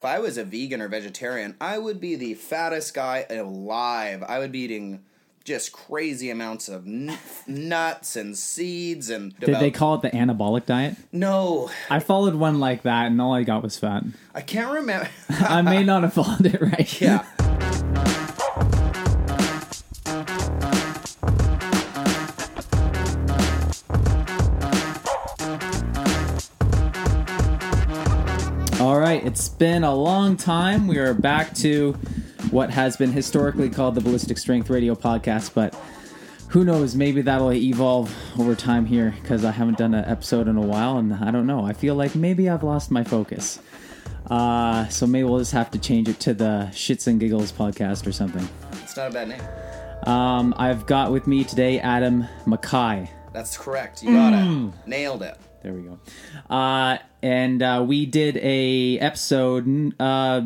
If I was a vegan or vegetarian, I would be the fattest guy alive. I would be eating just crazy amounts of n- nuts and seeds and. Did they call it the anabolic diet? No, I followed one like that, and all I got was fat. I can't remember. I may not have followed it right. yeah. It's been a long time. We are back to what has been historically called the Ballistic Strength Radio Podcast, but who knows? Maybe that'll evolve over time here because I haven't done an episode in a while, and I don't know. I feel like maybe I've lost my focus. Uh, so maybe we'll just have to change it to the Shits and Giggles podcast or something. It's not a bad name. Um, I've got with me today Adam Mackay. That's correct. You got Mm. it. Nailed it. There we go. Uh, and uh, we did a episode uh,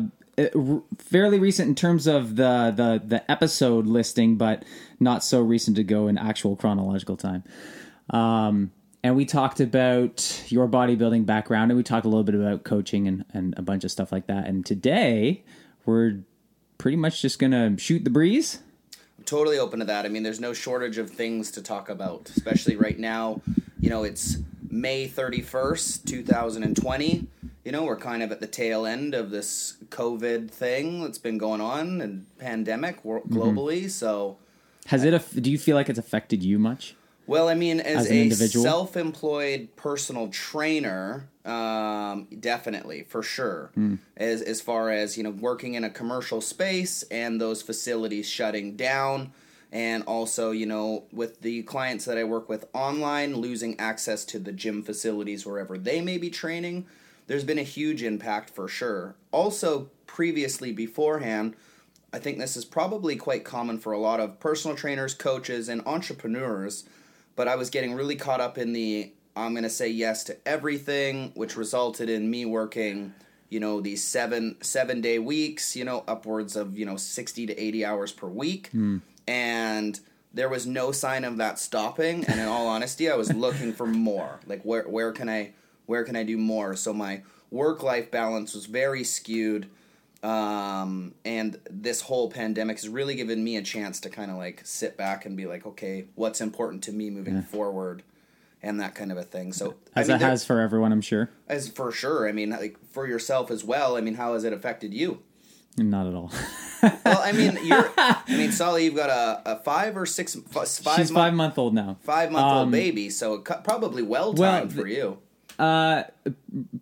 fairly recent in terms of the, the the episode listing, but not so recent to go in actual chronological time. Um, and we talked about your bodybuilding background, and we talked a little bit about coaching and, and a bunch of stuff like that. And today we're pretty much just gonna shoot the breeze. totally open to that. I mean, there's no shortage of things to talk about, especially right now. You know, it's May 31st, 2020. You know, we're kind of at the tail end of this COVID thing that's been going on and pandemic wor- globally. So, Has it? aff- Do you feel like it's affected you much? well, I mean, as, As a individual? self-employed personal trainer, um, definitely for sure. As as far as you know, working in a commercial space and those facilities shutting down, and also you know with the clients that I work with online, losing access to the gym facilities wherever they may be training. There's been a huge impact for sure. Also, previously beforehand, I think this is probably quite common for a lot of personal trainers, coaches, and entrepreneurs. But I was getting really caught up in the I'm going to say yes to everything, which resulted in me working, you know, these seven seven day weeks, you know, upwards of you know sixty to eighty hours per week, hmm. And there was no sign of that stopping. And in all honesty, I was looking for more. Like where where can I where can I do more? So my work life balance was very skewed um, and this whole pandemic has really given me a chance to kind of like sit back and be like, okay, what's important to me moving forward, and that kind of a thing. So, As I mean, it has for everyone, I'm sure. as for sure. I mean, like for yourself as well. I mean, how has it affected you? Not at all. Well, I mean, you're. I mean, Solly, you've got a, a five or six, five She's month, five month old now. five month old um, baby, so probably well well, timed for you. Uh,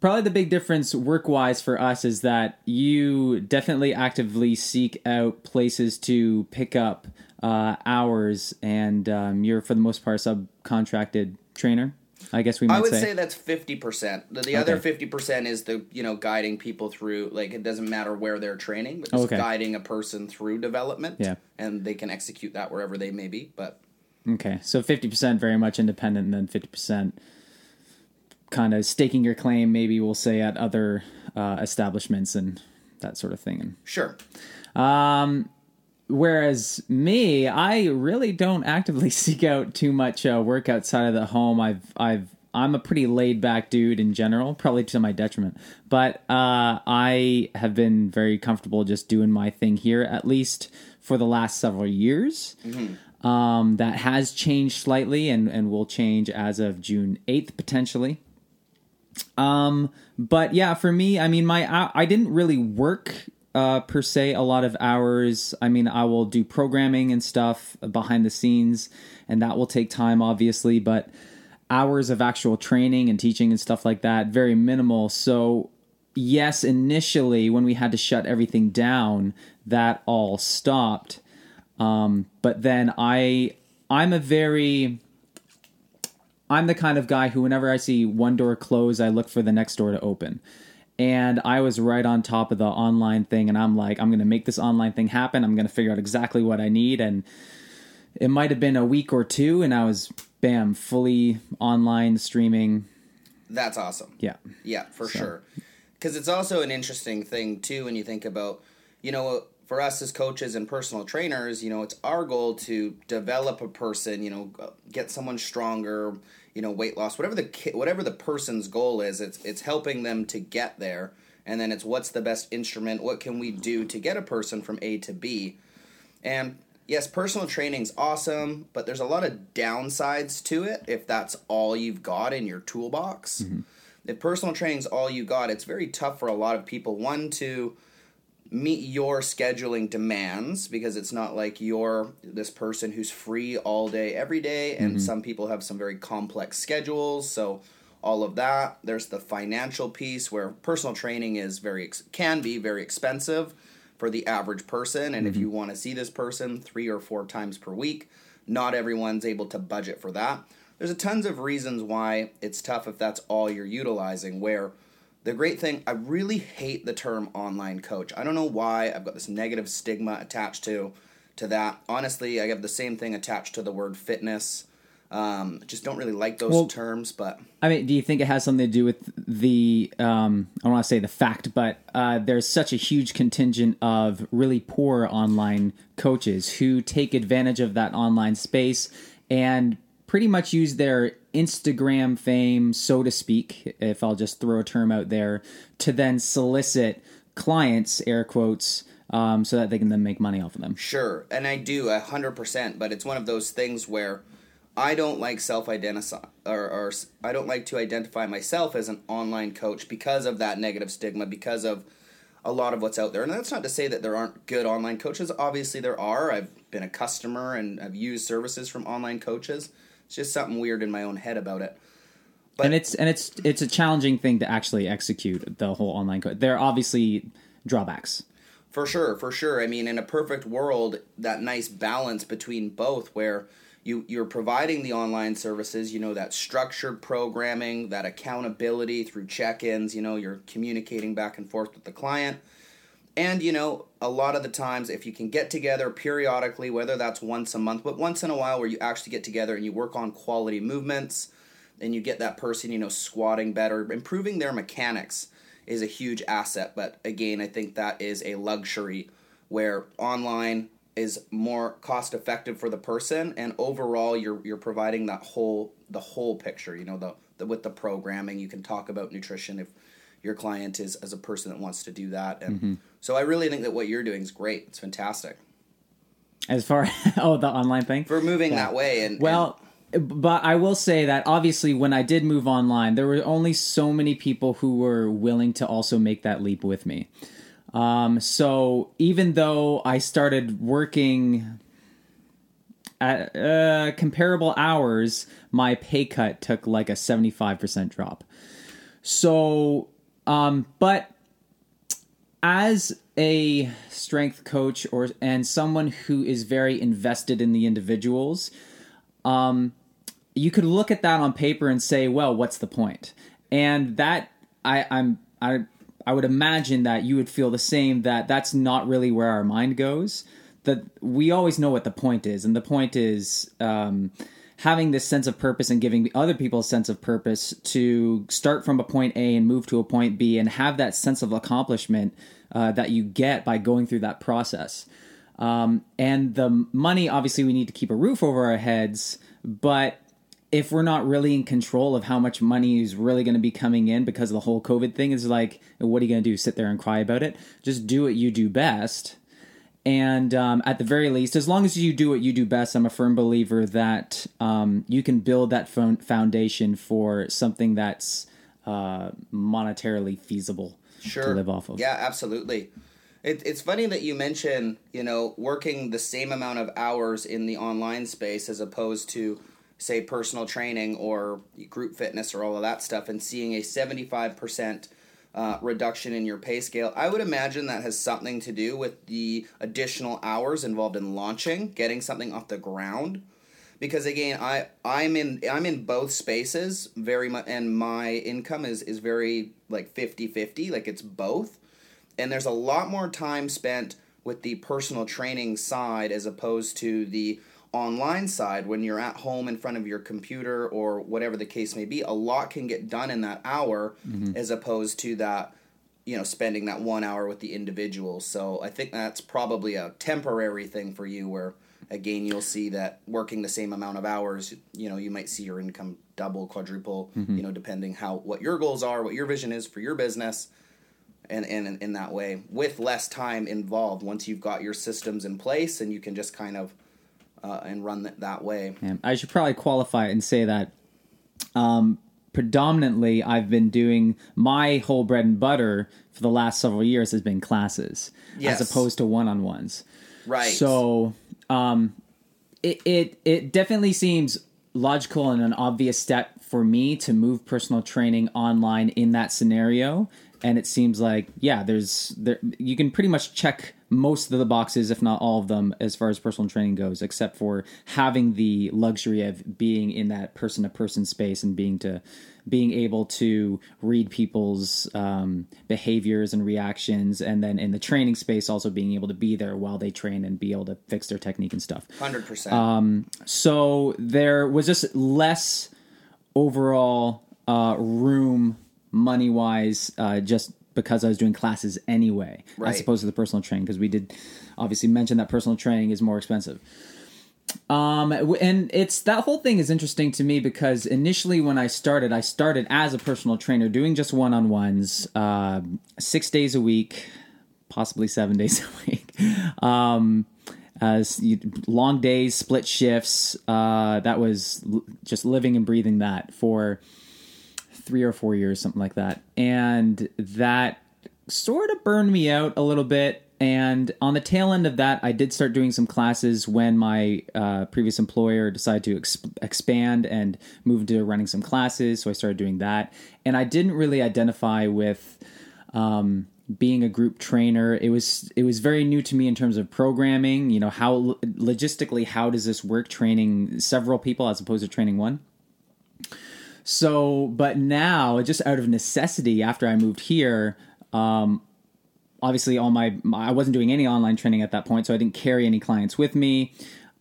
probably the big difference work wise for us is that you definitely actively seek out places to pick up uh, hours, and um, you're for the most part a subcontracted trainer. I guess we might I would say. say that's fifty percent. The, the other fifty percent is the you know guiding people through. Like it doesn't matter where they're training, but just Okay. guiding a person through development. Yeah. and they can execute that wherever they may be. But Okay, so fifty percent very much independent, and then fifty percent kind of staking your claim. Maybe we'll say at other uh, establishments and that sort of thing. Sure, Um, whereas me, I really don't actively seek out too much uh, work outside of the home. I've, I've, I'm a pretty laid back dude in general, probably to my detriment. But uh, I have been very comfortable just doing my thing here, at least for the last several years. Um, that has changed slightly and, and will change as of June 8th, potentially. Um, but yeah, for me, I mean, my I, I didn't really work uh, per se a lot of hours. I mean, I will do programming and stuff behind the scenes, and that will take time, obviously. But hours of actual training and teaching and stuff like that, very minimal. So yes, initially when we had to shut everything down, that all stopped. Um, but then I I'm a very I'm the kind of guy who, whenever I see one door close, I look for the next door to open. And I was right on top of the online thing, and I'm like, I'm going to make this online thing happen. I'm going to figure out exactly what I need. And it might have been a week or two, and I was, bam, fully online streaming. that's awesome. Yeah. Yeah, for sure. Because it's also an interesting thing too when you think about, you know, for us as coaches and personal trainers, you know, it's our goal to develop a person, you know, get someone stronger, you know, weight loss, whatever the ki- whatever the person's goal is, it's it's helping them to get there. And then it's what's the best instrument what can we do to get a person from a to b? And yes personal training's awesome but there's a lot of downsides to it if that's all you've got in your toolbox. Mm-hmm. if personal training's all you got it's very tough for a lot of people one to meet your scheduling demands because it's not like you're this person who's free all day every day and mm-hmm. some people have some very complex schedules so all of that. There's the financial piece where personal training is very ex- can be very expensive for the average person and if mm-hmm. you want to see this person 3 or 4 times per week not everyone's able to budget for that. There's a tons of reasons why it's tough if that's all you're utilizing where the great thing, I really hate the term online coach. I don't know why I've got this negative stigma attached to to that. Honestly, I have the same thing attached to the word fitness. Um, just don't really like those Well- terms, but I mean, do you think it has something to do with the? Um, I don't want to say the fact, but uh, there's such a huge contingent of really poor online coaches who take advantage of that online space and pretty much use their Instagram fame, so to speak, if I'll just throw a term out there, to then solicit clients, air quotes, um, so that they can then make money off of them. Sure, and I do a hundred percent. But it's one of those things where I don't like self identify or, or I don't like to identify myself as an online coach because of that negative stigma, because of a lot of what's out there. And that's not to say that there aren't good online coaches. Obviously, there are. I've been a customer and I've used services from online coaches. It's just something weird in my own head about it. But- and it's and it's it's a challenging thing to actually execute the whole online code. There are obviously drawbacks. For sure, for sure. I mean, in a perfect world, that nice balance between both, where you you're providing the online services, you know, that structured programming, that accountability through check-ins. You know, you're communicating back and forth with the client, and you know, a lot of the times, if you can get together periodically, whether that's once a month, but once in a while, where you actually get together and you work on quality movements, and you get that person, you know, squatting better, improving their mechanics is a huge asset. But again, I think that is a luxury where online is more cost effective for the person and overall you're you're providing that whole the whole picture, you know, the, the with the programming you can talk about nutrition if your client is as a person that wants to do that and so I really think that what you're doing is great. It's fantastic. As far oh the online thing. For moving that way and Well, but I will say that obviously when I did move online, there were only so many people who were willing to also make that leap with me. Um, so even though I started working at uh, comparable hours, my pay cut took like a 75% drop. So, um, but as a strength coach or and someone who is very invested in the individuals, um, you could look at that on paper and say, well, what's the point? And that I, I'm I I would imagine that you would feel the same that that's not really where our mind goes. That we always know what the point is, and the point is um, having this sense of purpose and giving other people a sense of purpose to start from a point A and move to a point B, and have that sense of accomplishment uh, that you get by going through that process. Um, and the money, obviously, we need to keep a roof over our heads, but if we're not really in control of how much money is really going to be coming in because of the whole COVID thing, it's like, what are you going to do? Sit there and cry about it? Just do what you do best. And um, at the very least, as long as you do what you do best, I'm a firm believer that um, you can build that foundation for something that's uh, monetarily feasible sure. to live off of. Yeah, absolutely. It, it's funny that you mention, you know, working the same amount of hours in the online space as opposed to, say, personal training or group fitness or all of that stuff, and seeing a 75% uh, reduction in your pay scale. I would imagine that has something to do with the additional hours involved in launching, getting something off the ground. Because again, I I'm in I'm in both spaces very much, and my income is is very like 50-50, like it's both and there's a lot more time spent with the personal training side as opposed to the online side when you're at home in front of your computer or whatever the case may be a lot can get done in that hour mm-hmm. as opposed to that you know spending that one hour with the individual. So i think that's probably a temporary thing for you where again you'll see that working the same amount of hours you know you might see your income double quadruple mm-hmm. you know depending how what your goals are what your vision is for your business and, and in that way with less time involved. Once you've got your systems in place and you can just kind of uh, and run that, that way. Yeah, I should probably qualify and say that um, predominantly I've been doing my whole bread and butter for the last several years has been classes Yes. as opposed to one on ones. Right. So um, it, it it definitely seems logical and an obvious step for me to move personal training online in that scenario. And it seems like yeah, there's there you can pretty much check most of the boxes, if not all of them, as far as personal training goes, except for having the luxury of being in that person to person space and being to being able to read people's um, behaviors and reactions, and then in the training space, also being able to be there while they train and be able to fix their technique and stuff. Hundred percent. Um, So there was just less overall uh, room money wise, uh, just because I was doing classes anyway, Right. as opposed to the personal training, because we did obviously mention that personal training is more expensive. Um, and it's that whole thing is interesting to me because initially when I started, I started as a personal trainer doing just one on ones, uh, six days a week, possibly seven days a week. Um, as you, long days, split shifts. Uh, that was l- just living and breathing that for three or four years, something like that. And that sort of burned me out a little bit. And on the tail end of that, I did start doing some classes when my uh, previous employer decided to ex- expand and move into running some classes. So I started doing that. And I didn't really identify with um, being a group trainer. It was it was very new to me in terms of programming. You know how logistically how does this work? Training several people as opposed to training one. So, but now, just out of necessity, after I moved here, um, obviously, all my, I wasn't doing any online training at that point, so I didn't carry any clients with me,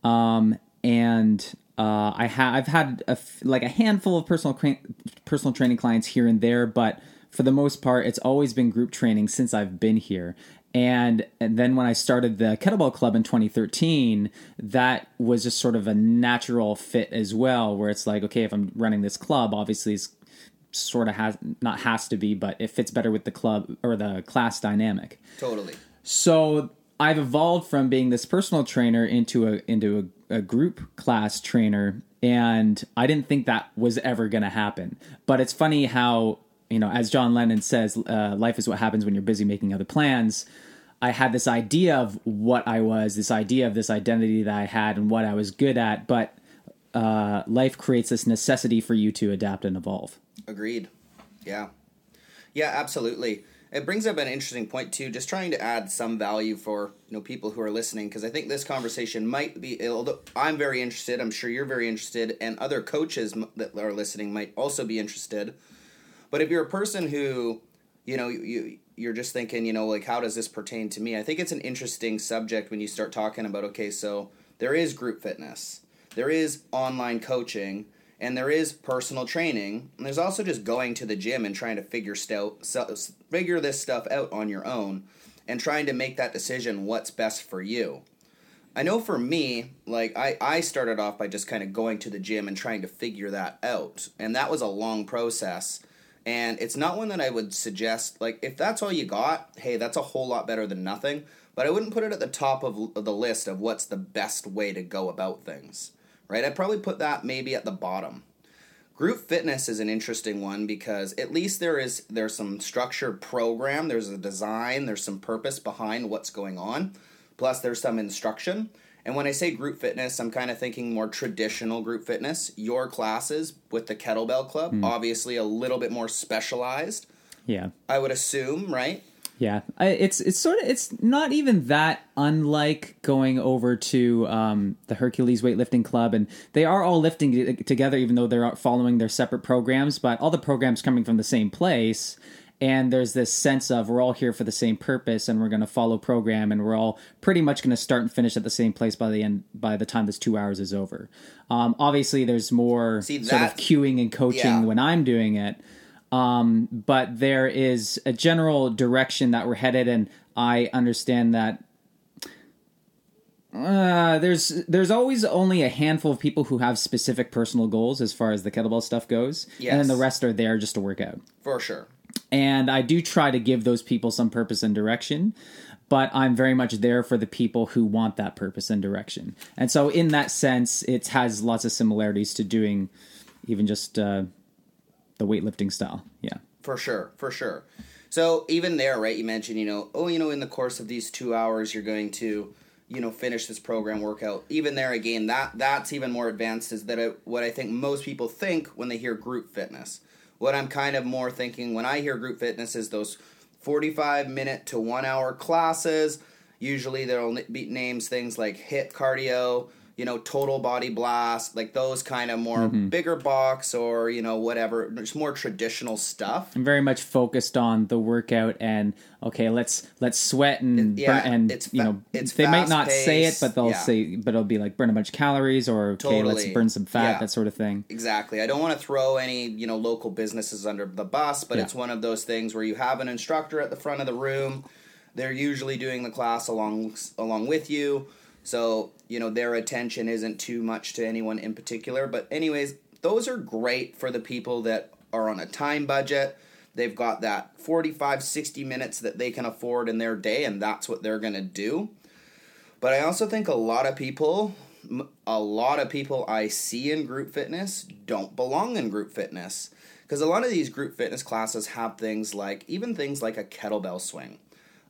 um, and uh, I ha- I've had a f- like a handful of personal cra- personal training clients here and there, but for the most part, it's always been group training since I've been here. And, and then when I started the kettlebell club in 2013, that was just sort of a natural fit as well, where it's like, okay, if I'm running this club, obviously it's sort of has not has to be, but it fits better with the club or the class dynamic. totally. So I've evolved from being this personal trainer into a into a, a group class trainer, and I didn't think that was ever going to happen. But it's funny how you know, as John Lennon says, uh, "Life is what happens when you're busy making other plans." I had this idea of what I was, this idea of this identity that I had, and what I was good at, but uh, life creates this necessity for you to adapt and evolve. Agreed. Yeah. Yeah, absolutely. It brings up an interesting point too. Just trying to add some value for you know people who are listening because I think this conversation might be. Although I'm very interested, I'm sure you're very interested, and other coaches that are listening might also be interested. But if you're a person who, you know, you you're just thinking, you know, like how does this pertain to me? I think it's an interesting subject when you start talking about okay, so there is group fitness, there is online coaching, and there is personal training, and there's also just going to the gym and trying to figure stout, figure this stuff out on your own and trying to make that decision what's best for you. I know for me, like I, I started off by just kind of going to the gym and trying to figure that out. And that was a long process. And it's not one that I would suggest, like, if that's all you got, hey, that's a whole lot better than nothing. But I wouldn't put it at the top of the list of what's the best way to go about things, right? I'd probably put that maybe at the bottom. Group fitness is an interesting one because at least there is there's some structured program, there's a design, there's some purpose behind what's going on. Plus there's some instruction. And when I say group fitness, I'm kind of thinking more traditional group fitness. Your classes with the kettlebell club, obviously a little bit more specialized, Yeah. I would assume, right? Yeah, I, it's it's sort of it's not even that unlike going over to um, the Hercules weightlifting club, and they are all lifting together, even though they're following their separate programs. But all the programs coming from the same place, and there's this sense of we're all here for the same purpose, and we're going to follow program, and we're all pretty much going to start and finish at the same place by the end by the time this two hours is over. Um, obviously, there's more See, sort of cueing and coaching Yeah. when I'm doing it um, but there is a general direction that we're headed, and I understand that uh, there's there's always only a handful of people who have specific personal goals as far as the kettlebell stuff goes, and then the rest are there just to work out. For sure. And I do try to give those people some purpose and direction. But I'm very much there for the people who want that purpose and direction. And so, in that sense, it has lots of similarities to doing even just uh, the weightlifting style. Yeah. For sure, for sure. So even there, right? You mentioned, you know, oh, you know, in the course of these two hours, you're going to, you know, finish this program workout. Even there, again, that that's even more advanced. Is that I, what I think most people think when they hear group fitness. What I'm kind of more thinking when I hear group fitness is those 45 minute to one hour classes. Usually there'll be names things like HIIT cardio, you know, total body blast, like those kind of more Mm-hmm. bigger box or, you know, whatever, just more traditional stuff. I'm very much focused on the workout and okay, let's let's sweat and It- yeah, burn, and it's you know it's they might not say it, but they'll yeah. say but it'll be like burn a bunch of calories or okay, let's Totally, burn some fat, yeah. that sort of thing. Exactly. I don't want to throw any, you know, local businesses under the bus, but it's one of those things where you have an instructor at the front of the room. They're usually doing the class along along with you. So, you know, their attention isn't too much to anyone in particular, but anyways, those are great for the people that are on a time budget. They've got that 45 60 minutes that they can afford in their day and that's what they're going to do. But I also think a lot of people, a lot of people I see in group fitness don't belong in group fitness. Because a lot of these group fitness classes have things like, even things like a kettlebell swing.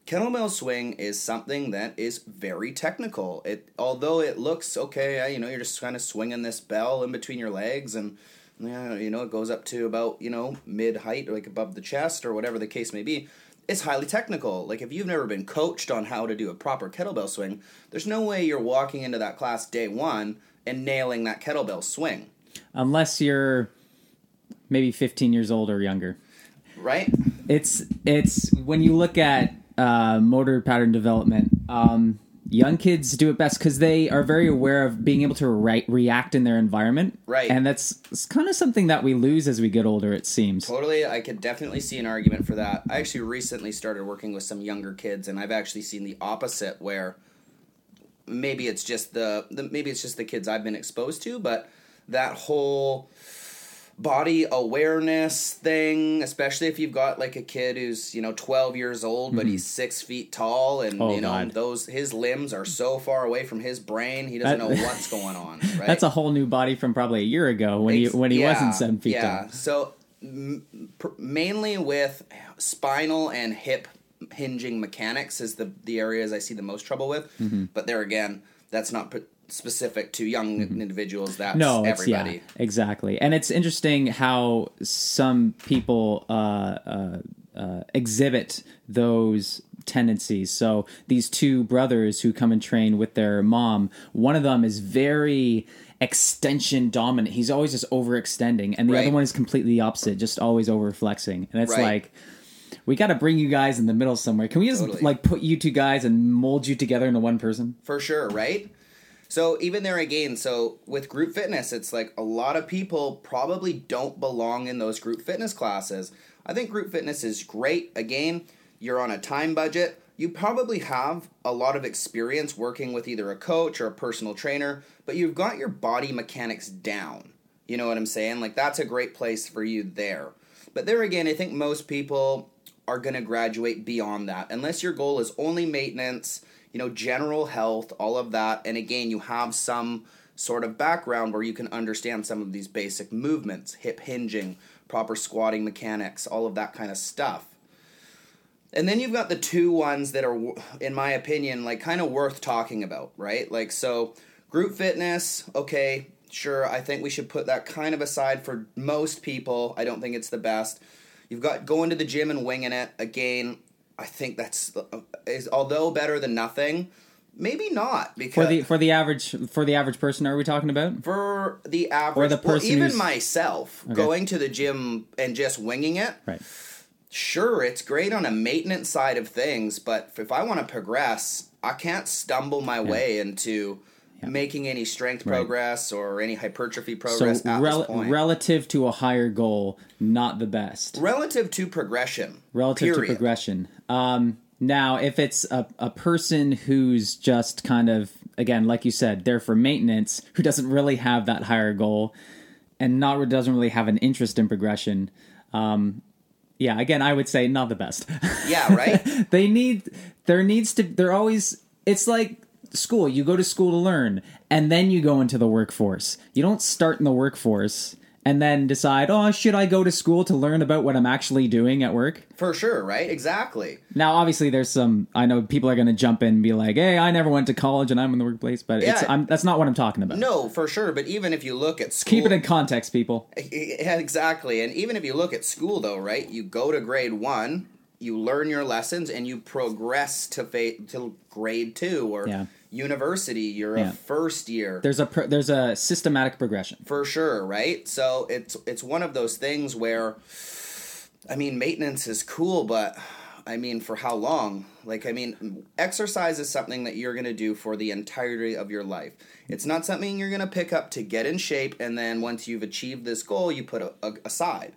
Kettlebell swing is something that is very technical. It although it looks okay, you know, you're just kind of swinging this bell in between your legs, and you know, it goes up to about you know mid height, like above the chest or whatever the case may be. It's highly technical. Like if you've never been coached on how to do a proper kettlebell swing, there's no way you're walking into that class day one and nailing that kettlebell swing, Unless you're maybe 15 years old or younger. right? It's it's when you look at uh, motor pattern development. Um, young kids do it best because they are very aware of being able to re- react in their environment, Right. And that's kind of something that we lose as we get older. It seems. Totally, I could definitely see an argument for that. I actually recently started working with some younger kids, and I've actually seen the opposite, where maybe it's just the, the maybe it's just the kids I've been exposed to, but that whole body awareness thing, especially if you've got like a kid who's you know twelve years old, but he's six feet tall, and Mm-hmm. Oh, you know God. those his limbs are so far away from his brain, he doesn't That- know what's going on. Right? That's a whole new body from probably a year ago when he when he yeah, wasn't seven feet yeah. tall. So m- pr- mainly with spinal and hip hinging mechanics is the the areas I see the most trouble with. Mm-hmm. But there again, that's not p- specific to young individuals. That's No, everybody. yeah, exactly. And it's interesting how some people uh, uh, uh, exhibit those tendencies. So these two brothers who come and train with their mom, one of them is very extension dominant. He's always just overextending, and the Right. other one is completely the opposite, just always overflexing. And it's Right. like. We got to bring you guys in the middle somewhere. Can we just Totally. like put you two guys and mold you together into one person? for sure, right? So even there again, so with group fitness, it's like a lot of people probably don't belong in those group fitness classes. I think group fitness is great. Again, you're on a time budget. You probably have a lot of experience working with either a coach or a personal trainer, but you've got your body mechanics down. You know what I'm saying? Like that's a great place for you there. But there again, I think most people are going to graduate beyond that unless your goal is only maintenance, you know, general health, all of that. And again, you have some sort of background where you can understand some of these basic movements, hip hinging, proper squatting mechanics, all of that kind of stuff. And then you've got the two ones that are, in my opinion, like kind of worth talking about, right? Like, so group fitness, okay, sure, I think we should put that kind of aside for most people. I don't think it's the best. You've got going to the gym and winging it. Again, I think that's, is although better than nothing, maybe not because For the for the average for the average person, are we talking about? for the average, the well, person even who's- myself, going to the gym and just winging it, Right. sure, it's great on a maintenance side of things, but if I want to progress, I can't stumble my way into making any strength Right. progress or any hypertrophy So progress at rel- this point. relative to a higher goal, not the best. Relative to progression. Relative period. to progression. Um, now, if it's a, a person who's just kind of again, like you said, there for maintenance, who doesn't really have that higher goal, and not doesn't really have an interest in progression, um, yeah, again, I would say not the best. Yeah, right? they need there needs to they're always it's like school. You go to school to learn and then you go into the workforce. You don't start in the workforce and then decide, "Oh, should I go to school to learn about what I'm actually doing at work?" For sure, right? Exactly. Now, obviously, there's some. I know people are going to jump in and be like, "Hey, I never went to college and I'm in the workplace," but it's, Yeah. I'm, that's not what I'm talking about. No, for sure. But even if you look at school, Keep it in context, people. Yeah, exactly. And even if you look at school, though, right? You go to grade one, you learn your lessons, and you progress to fa- to grade two or Yeah. University. You're Yeah. a first year. There's a pro- there's a systematic progression. for sure, right? So it's it's one of those things where, I mean, maintenance is cool, but I mean, for how long? Like, I mean, exercise is something that you're gonna do for the entirety of your life. It's not something you're gonna pick up to get in shape, and then once you've achieved this goal, you put a, a, aside.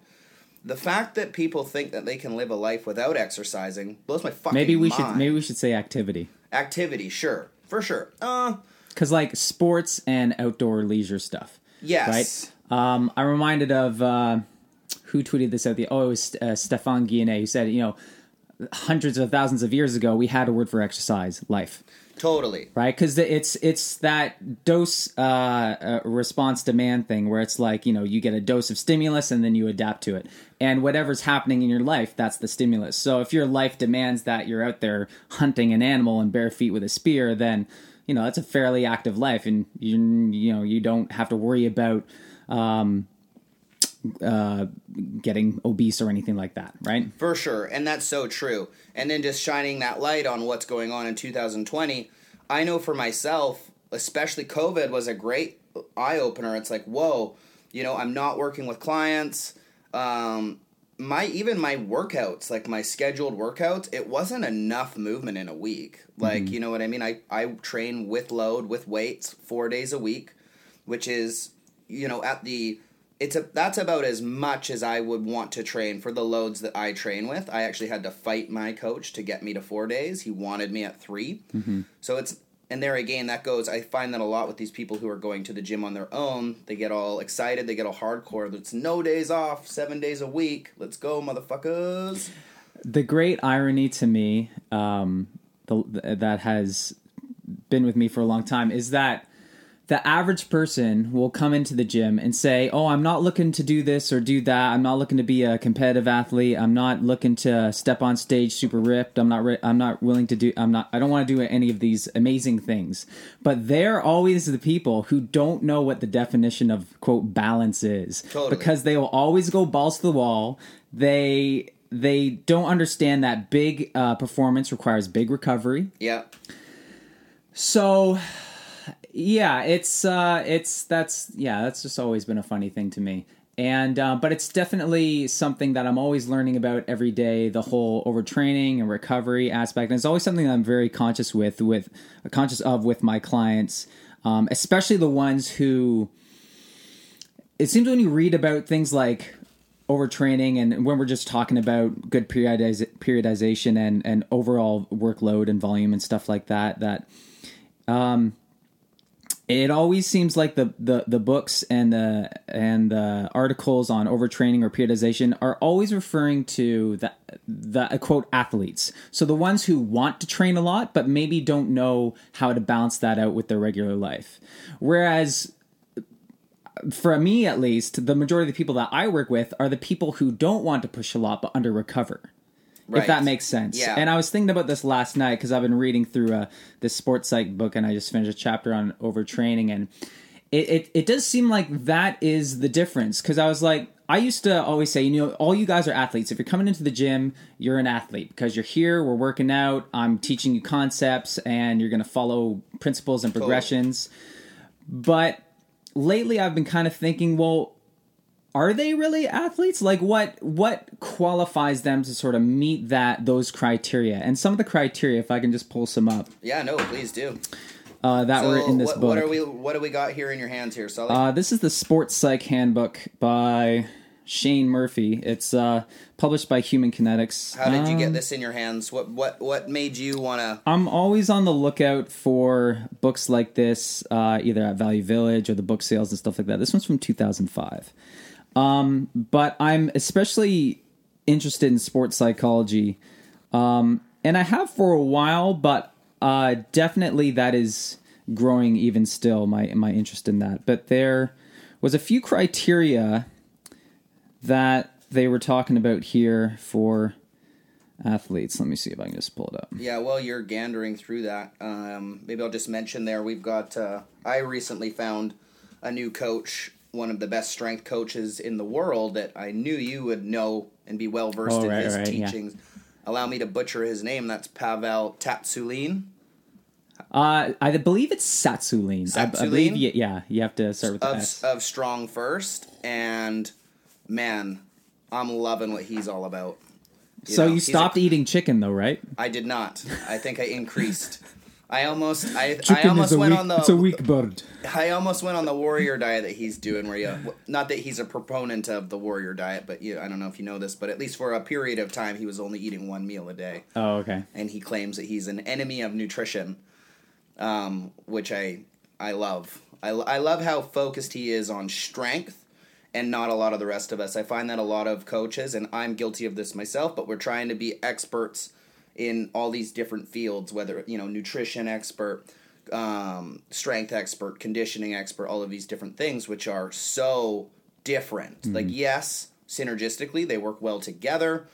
The fact that people think that they can live a life without exercising blows my fucking Maybe we mind. should maybe we should say activity activity, sure, for sure. Uh, because like sports and outdoor leisure stuff. yes, right? Um, I'm reminded of uh, who tweeted this out. The oh, it was uh, Stephan Guyenet who said, you know, hundreds of thousands of years ago, we had a word for exercise, life, totally. right? Because it's it's that dose uh, uh, response demand thing where it's like you know you get a dose of stimulus and then you adapt to it, and whatever's happening in your life, that's the stimulus. So if your life demands that you're out there hunting an animal in bare feet with a spear, then you know that's a fairly active life, and you you know you don't have to worry about um, uh, getting obese or anything like that, right? For sure, and that's so true. And then just shining that light on what's going on in 2020, I know for myself, especially COVID was a great eye opener. It's like, whoa, you know, I'm not working with clients. Um, my even my workouts, like my scheduled workouts, it wasn't enough movement in a week. Like, you know what I mean? I I train with load with weights 4 days a week, which is, you know, at the it's a that's about as much as I would want to train for the loads that I train with. I actually had to fight my coach to get me to four days. He wanted me at 3 So it's and there again that goes. I find that a lot with these people who are going to the gym on their own. They get all excited. They get all hardcore. It's no days off, seven days a week. Let's go, motherfuckers. the great irony to me um, the, that has been with me for a long time is that the average person will come into the gym and say, "Oh, I'm not looking to do this or do that. I'm not looking to be a competitive athlete. I'm not looking to step on stage super ripped. I'm not. Re- I'm not willing to do. I'm not. I don't want to do any of these amazing things." But they're always the people who don't know what the definition of quote balance is, Totally. because they will always go balls to the wall. They they don't understand that big uh, performance requires big recovery. Yeah, So yeah, it's uh it's that's yeah, that's just always been a funny thing to me. And uh, but it's definitely something that I'm always learning about every day. The whole overtraining and recovery aspect, and it's always something that I'm very conscious with, with conscious of with my clients, um, especially the ones who. It seems when you read about things like overtraining and when we're just talking about good periodiz- periodization and and overall workload and volume and stuff like that, that it always seems like the, the, the books and the and the articles on overtraining or periodization are always referring to the the uh, quote athletes. So the ones who want to train a lot but maybe don't know how to balance that out with their regular life. Whereas for me at least, the majority of the people that I work with are the people who don't want to push a lot but under recover if that makes sense. Yeah. And I was thinking about this last night because I've been reading through uh, this sports psych book and I just finished a chapter on overtraining and it, it, it does seem like that is the difference because I was like I used to always say, you know, all you guys are athletes. If you're coming into the gym, you're an athlete because you're here, we're working out, I'm teaching you concepts, and you're going to follow principles and progressions. But lately, I've been kind of thinking, well, are they really athletes like what what qualifies them to sort of meet that those criteria and some of the criteria if i can just pull some up yeah, no, please do. uh, that So were in this what, book what are we? What do we got here in your hands here, Sully? uh, this is the sports psych handbook by shane murphy it's uh, published by human kinetics How did you Um, get this in your hands? What what what made you want to? I'm always on the lookout for books like this, uh, either at Value Village or the book sales and stuff like that. This one's from 2005. Um, but I'm especially interested in sports psychology, um, and I have for a while, but uh, definitely that is growing even still. My my interest in that, but there was a few criteria that they were talking about here for athletes. Let me see if I can just pull it up. Yeah, well, you're gandering through that. Um, maybe I'll just mention there we've got. Uh, I recently found a new coach, one of the best strength coaches in the world that I knew you would know and be well versed Oh, in his right, yeah. teachings. Allow me to butcher his name. That's Pavel Tatsulin. Uh, I believe it's Satsulin. I, I believe, Satsulin? you, yeah, you have to start with the of, S. of Strong First, and man, I'm loving what he's all about. so know, you he's a- stopped eating chicken, though, right? I did not. I think I increased. I almost, I, I almost went on the, it's a weak bird. I almost went on the warrior diet that he's doing, where you, not that he's a proponent of the warrior diet, but you, I don't know if you know this, but at least for a period of time, he was only eating one meal a day, Oh, okay. and he claims that he's an enemy of nutrition, um, which I, I love. I, I love how focused he is on strength and not a lot of the rest of us. I find that a lot of coaches, and I'm guilty of this myself, but we're trying to be experts in all these different fields, whether you know nutrition expert, um, strength expert, conditioning expert, all of these different things, which are so different. Like yes, synergistically they work well together,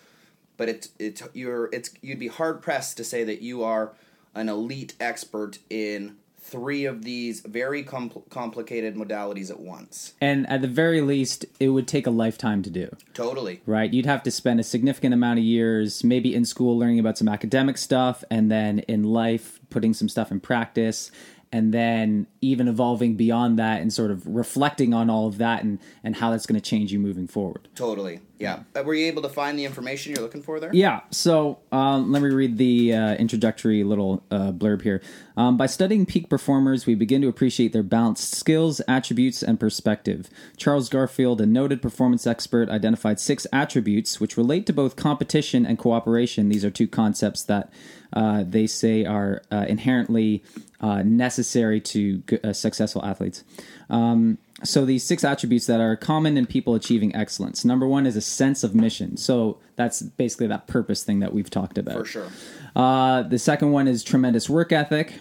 but it's it's you're it's you'd be hard pressed to say that you are an elite expert in three of these very compl- complicated modalities at once. And at the very least, it would take a lifetime to do. Totally. right? You'd have to spend a significant amount of years, maybe in school learning about some academic stuff, and then in life putting some stuff in practice, and then even evolving beyond that and sort of reflecting on all of that and, and how that's going to change you moving forward. Totally. Yeah. Were you able to find the information you're looking for there? Yeah, so um, let me read the uh, introductory little uh, blurb here. Um, by studying peak performers, we begin to appreciate their balanced skills, attributes, and perspective. Charles Garfield, a noted performance expert, identified six attributes which relate to both competition and cooperation. These are two concepts that uh, they say are uh, inherently uh, necessary to g- uh, successful athletes. Um, so these six attributes that are common in people achieving excellence. Number one is a sense of mission. So that's basically that purpose thing that we've talked about. For sure. Uh, the second one is tremendous work ethic.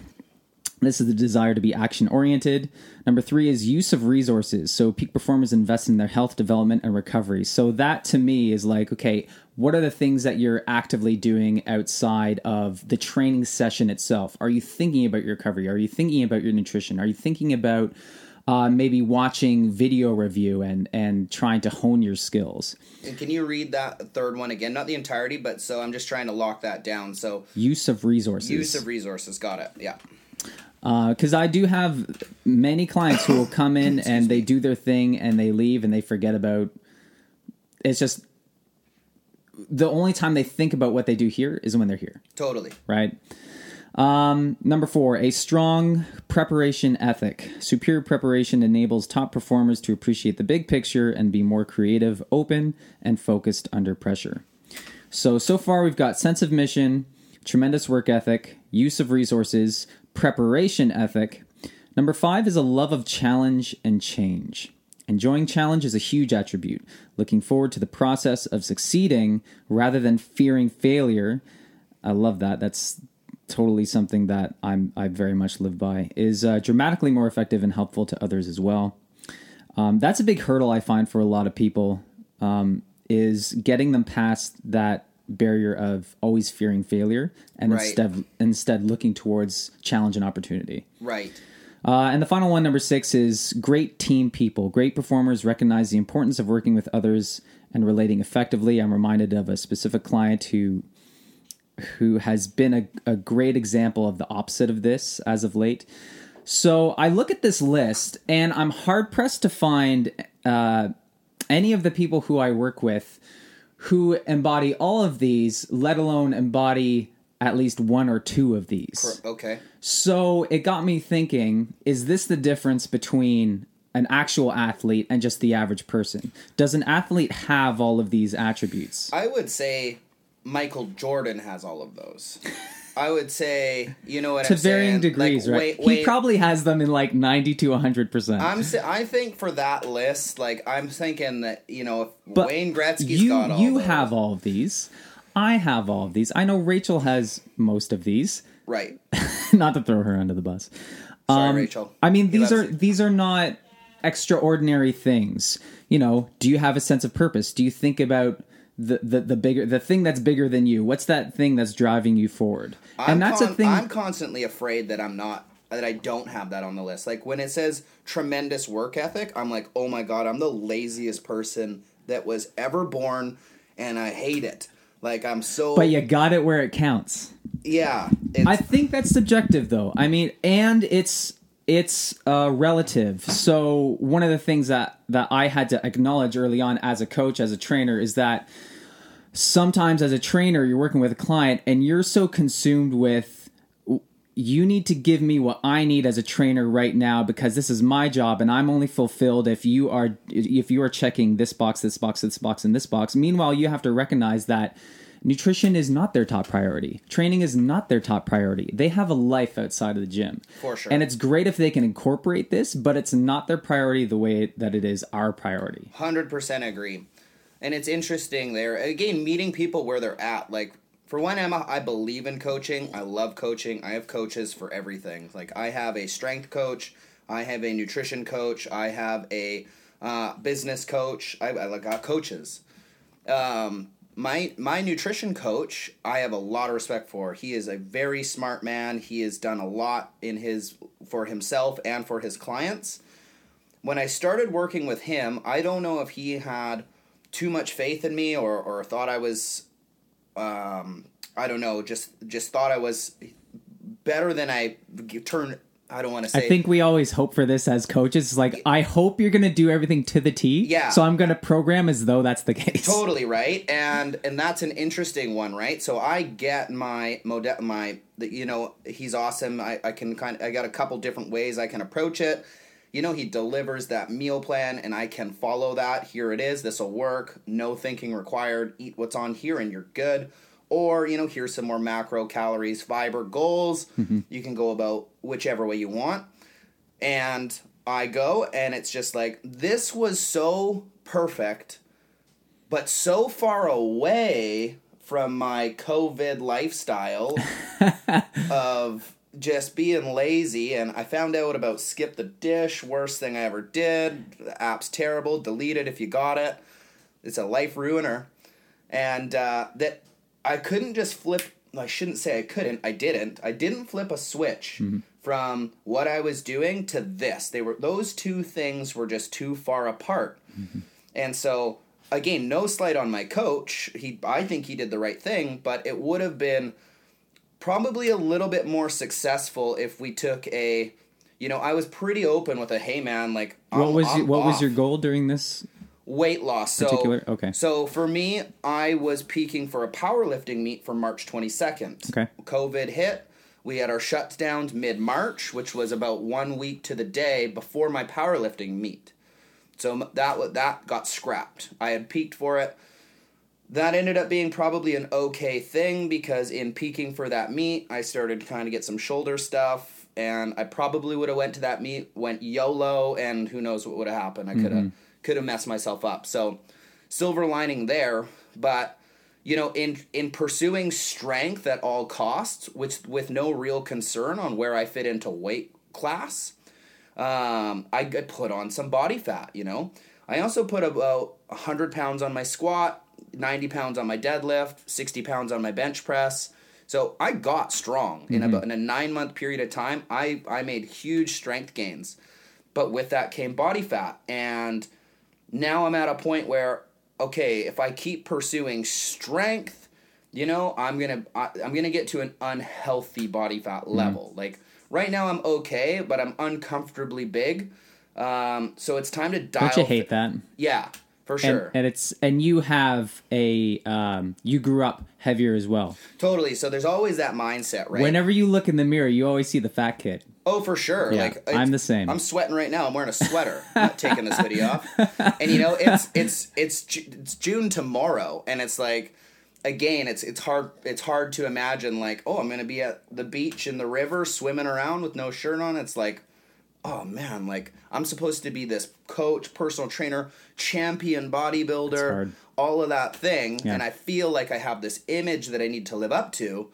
This is the desire to be action oriented. Number three is use of resources. So peak performers invest in their health, development, and recovery. So that to me is like, okay, what are the things that you're actively doing outside of the training session itself? Are you thinking about your recovery? Are you thinking about your nutrition? Are you thinking about uh, maybe watching video review and and trying to hone your skills? And can you read that third one again? Not the entirety, but so I'm just trying to lock that down. So Use of resources. use of resources. Got it. Yeah. Because I do have many clients who will come in and they do their thing and they leave and they forget about. It's just the only time they think about what they do here is when they're here, Totally. right? Um, number four, a strong preparation ethic. Superior preparation enables top performers to appreciate the big picture and be more creative, open, and focused under pressure. So, so far we've got sense of mission, tremendous work ethic, use of resources, preparation ethic. Number five is a love of challenge and change. Enjoying challenge is a huge attribute. Looking forward to the process of succeeding rather than fearing failure. I love that. That's totally something that I'm I very much live by. Is uh, dramatically more effective and helpful to others as well. Um, that's a big hurdle I find for a lot of people. Um, is getting them past that barrier of always fearing failure and Right. instead instead looking towards challenge and opportunity. Right. Uh, and the final one, number six, is great team people. Great performers recognize the importance of working with others and relating effectively. I'm reminded of a specific client who who has been a, a great example of the opposite of this as of late. So I look at this list and I'm hard pressed to find uh, any of the people who I work with who embody all of these, let alone embody at least one or two of these. Okay. So it got me thinking is this the difference between an actual athlete and just the average person? Does an athlete have all of these attributes? I would say Michael Jordan has all of those. I would say, you know what to I'm varying saying? degrees, Like, right? Wayne, he probably has them in like ninety to hundred percent. I'm. I think for that list, like I'm thinking that you know if But Wayne Gretzky's you got all you those- have all of these. I have all of these. I know Rachel has most of these. right. Not to throw her under the bus. Sorry, Um, Rachel. I mean, these are you. these are not extraordinary things. You know, do you have a sense of purpose? Do you think about the, the, the bigger the thing that's bigger than you? What's that thing that's driving you forward? I'm and that's con- a thing. I'm constantly afraid that I'm not that I don't have that on the list. Like when it says tremendous work ethic, I'm like, oh my god, I'm the laziest person that was ever born, and I hate it. Like I'm so. but you got it where it counts. yeah, I think that's subjective, though. I mean, and it's it's uh, relative. So one of the things that that I had to acknowledge early on as a coach, as a trainer, is that sometimes as a trainer, you're working with a client, and you're so consumed with you need to give me what I need as a trainer right now because this is my job and I'm only fulfilled if you are if you are checking this box, this box, this box, and this box. Meanwhile, you have to recognize that nutrition is not their top priority. Training is not their top priority. They have a life outside of the gym. For sure. And it's great if they can incorporate this, but it's not their priority the way that it is our priority. Hundred percent agree, and it's interesting there again meeting people where they're at. Like for one, Emma, I believe in coaching. I love coaching. I have coaches for everything. Like I have a strength coach, I have a nutrition coach, I have a uh, business coach. I, I got coaches. Um, my my nutrition coach, I have a lot of respect for. He is a very smart man. He has done a lot in his for himself and for his clients when I started working with him, I don't know if he had too much faith in me or, or thought I was, um, I don't know, just just thought I was better than I turned. I don't want to say. I think we always hope for this as coaches. It's like, I hope you're going to do everything to the T. Yeah. So I'm going to program as though that's the case. totally right, and and that's an interesting one, right? So I get my mode, my you know he's awesome. I, I can kind I got a couple different ways I can approach it. You know he delivers that meal plan, and I can follow that. Here it is. This will work. No thinking required. Eat what's on here, and you're good. Or you know here's some more macro calories, fiber goals. You can go about whichever way you want. And I go and it's just like this was so perfect but so far away from my covid lifestyle of just being lazy. And I found out about skip the dish worst thing I ever did. The app's terrible delete it if you got it. It's a life ruiner. And uh, that I couldn't just flip. I shouldn't say I couldn't. I didn't. I didn't flip a switch mm-hmm. from what I was doing to this. They were those two things were just too far apart, mm-hmm. and so again, no slight on my coach. He, I think he did the right thing, but it would have been probably a little bit more successful if we took a. You know, I was pretty open with a hey man, like What I'm- was I'm your, what was your goal during this? Weight loss. So, Particular- okay. So for me, I was peaking for a powerlifting meet for March 22nd. Okay. COVID hit. We had our shutdowns mid March, which was about one week to the day before my powerlifting meet. So that that got scrapped. I had peaked for it. That ended up being probably an okay thing because in peaking for that meet, I started to kind of get some shoulder stuff, and I probably would have went to that meet, went YOLO, and who knows what would have happened. I could have mm-hmm. Could have messed myself up. So silver lining there, but you know, in in pursuing strength at all costs, which with no real concern on where I fit into weight class, um, I, I put on some body fat. You know, I also put about hundred pounds on my squat, ninety pounds on my deadlift, sixty pounds on my bench press. So I got strong in about in a nine month period of time. I I made huge strength gains, but with that came body fat, and now I'm at a point where okay, if I keep pursuing strength, you know, I'm gonna I, I'm gonna get to an unhealthy body fat level. Like right now, I'm okay, but I'm uncomfortably big. Um, so it's time to dial. Don't you hate that? Yeah, for And, sure, and it's and you have a um, you grew up heavier as well. totally. So there's always that mindset, right? Whenever you look in the mirror, you always see the fat kid. Oh, for sure. Yeah, like I'm the same. I'm sweating right now. I'm wearing a sweater. I'm not taking this video off. And you know, it's it's it's it's June tomorrow, and it's like again, it's it's hard it's hard to imagine like, oh, I'm gonna be at the beach in the river swimming around with no shirt on. It's like, oh man, like I'm supposed to be this coach, personal trainer, champion bodybuilder, all of that thing, Yeah. and I feel like I have this image that I need to live up to,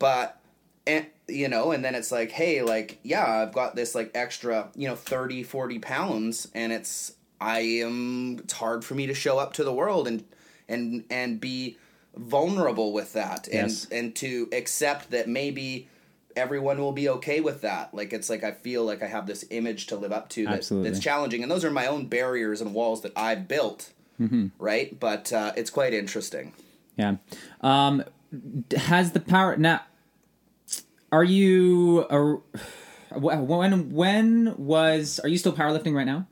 but and you know and then it's like hey like yeah i've got this like extra you know 30 40 pounds and it's i am it's hard for me to show up to the world and and and be vulnerable with that and Yes. and to accept that maybe everyone will be okay with that like it's like i feel like i have this image to live up to that, that's challenging and those are my own barriers and walls that i've built Mm-hmm. right but uh, it's quite interesting Yeah. Um, has the power now? Are you? A, when when was? Are you still powerlifting right now?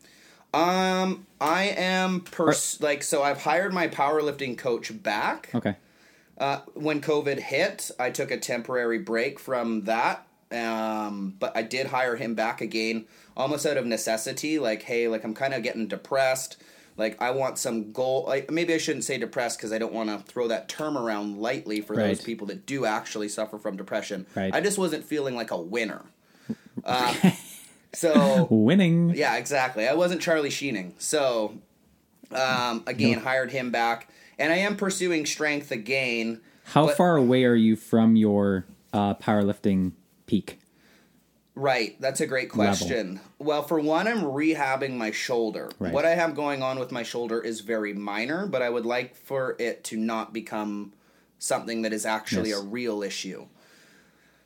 Um, I am pers- like so. I've hired my powerlifting coach back. Okay. Uh, when COVID hit, I took a temporary break from that. Um, but I did hire him back again, almost out of necessity. Like, hey, like I'm kind of getting depressed. Like, I want some goal. Like, maybe I shouldn't say depressed because I don't want to throw that term around lightly for those people that do actually suffer from depression. Right. I just wasn't feeling like a winner. Uh, so Winning. yeah, exactly. I wasn't Charlie Sheening. So, um, again, hired him back. And I am pursuing strength again. How but- far away are you from your uh, powerlifting peak? Right, that's a great question. Well, for one, I'm rehabbing my shoulder. Right. What I have going on with my shoulder is very minor, but I would like for it to not become something that is actually Yes. a real issue.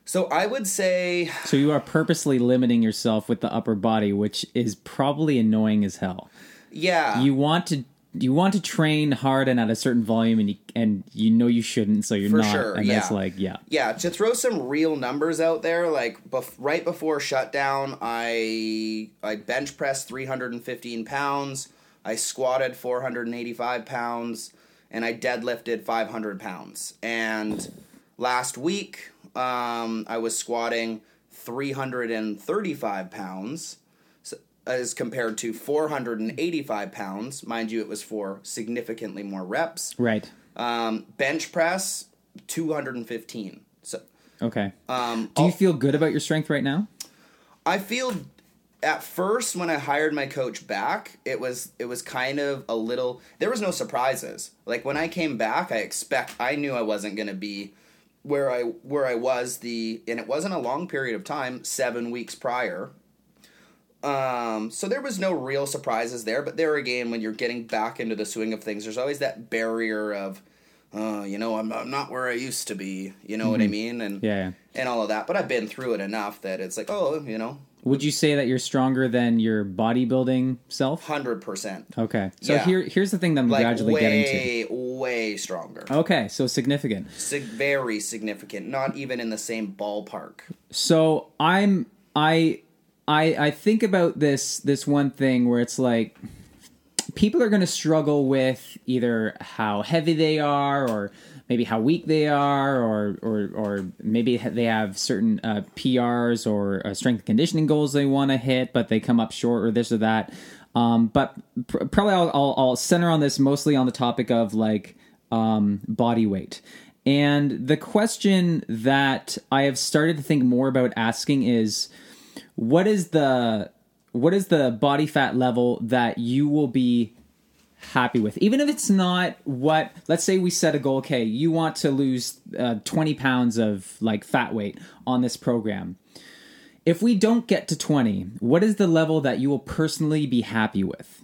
So I would say So you are purposely limiting yourself with the upper body, which is probably annoying as hell. yeah. You want to you want to train hard and at a certain volume, and you and you know you shouldn't, so you're For not. sure, and that's yeah. like yeah. yeah, to throw some real numbers out there, like bef- right before shutdown, I I bench pressed 315 pounds, I squatted 485 pounds, and I deadlifted 500 pounds. And last week, um, I was squatting 335 pounds. As compared to 485 pounds, mind you, it was for significantly more reps. Right. Um, bench press 215. So Okay. um, Do you I'll- feel good about your strength right now? I feel at first when I hired my coach back, it was it was kind of a little. There was no surprises. Like when I came back, I expect I knew I wasn't going to be where I where I was the and it wasn't a long period of time, seven weeks prior. Um, so there was no real surprises there, but there again, when you're getting back into the swing of things, there's always that barrier of, uh, you know, I'm, I'm not where I used to be. You know what I mean? And Yeah, and all of that. But I've been through it enough that it's like, oh, you know, Would you say that you're stronger than your bodybuilding self? hundred percent, Okay. So Yeah. here here's the thing that I'm like gradually getting to. way, way stronger, Okay, so significant. Sig- very significant. Not even in the same ballpark. So I'm I I I think about this this one thing where it's like people are going to struggle with either how heavy they are or maybe how weak they are or or or maybe they have certain uh, PRs or uh, strength conditioning goals they want to hit but they come up short or this or that. Um, but pr- probably I'll, I'll, I'll center on this mostly on the topic of like um, body weight. And the question that I have started to think more about asking is what is the what is the body fat level that you will be happy with? Even if it's not what let's say we set a goal okay you want to lose uh, 20 pounds of like fat weight on this program. If we don't get to 20 what is the level that you will personally be happy with?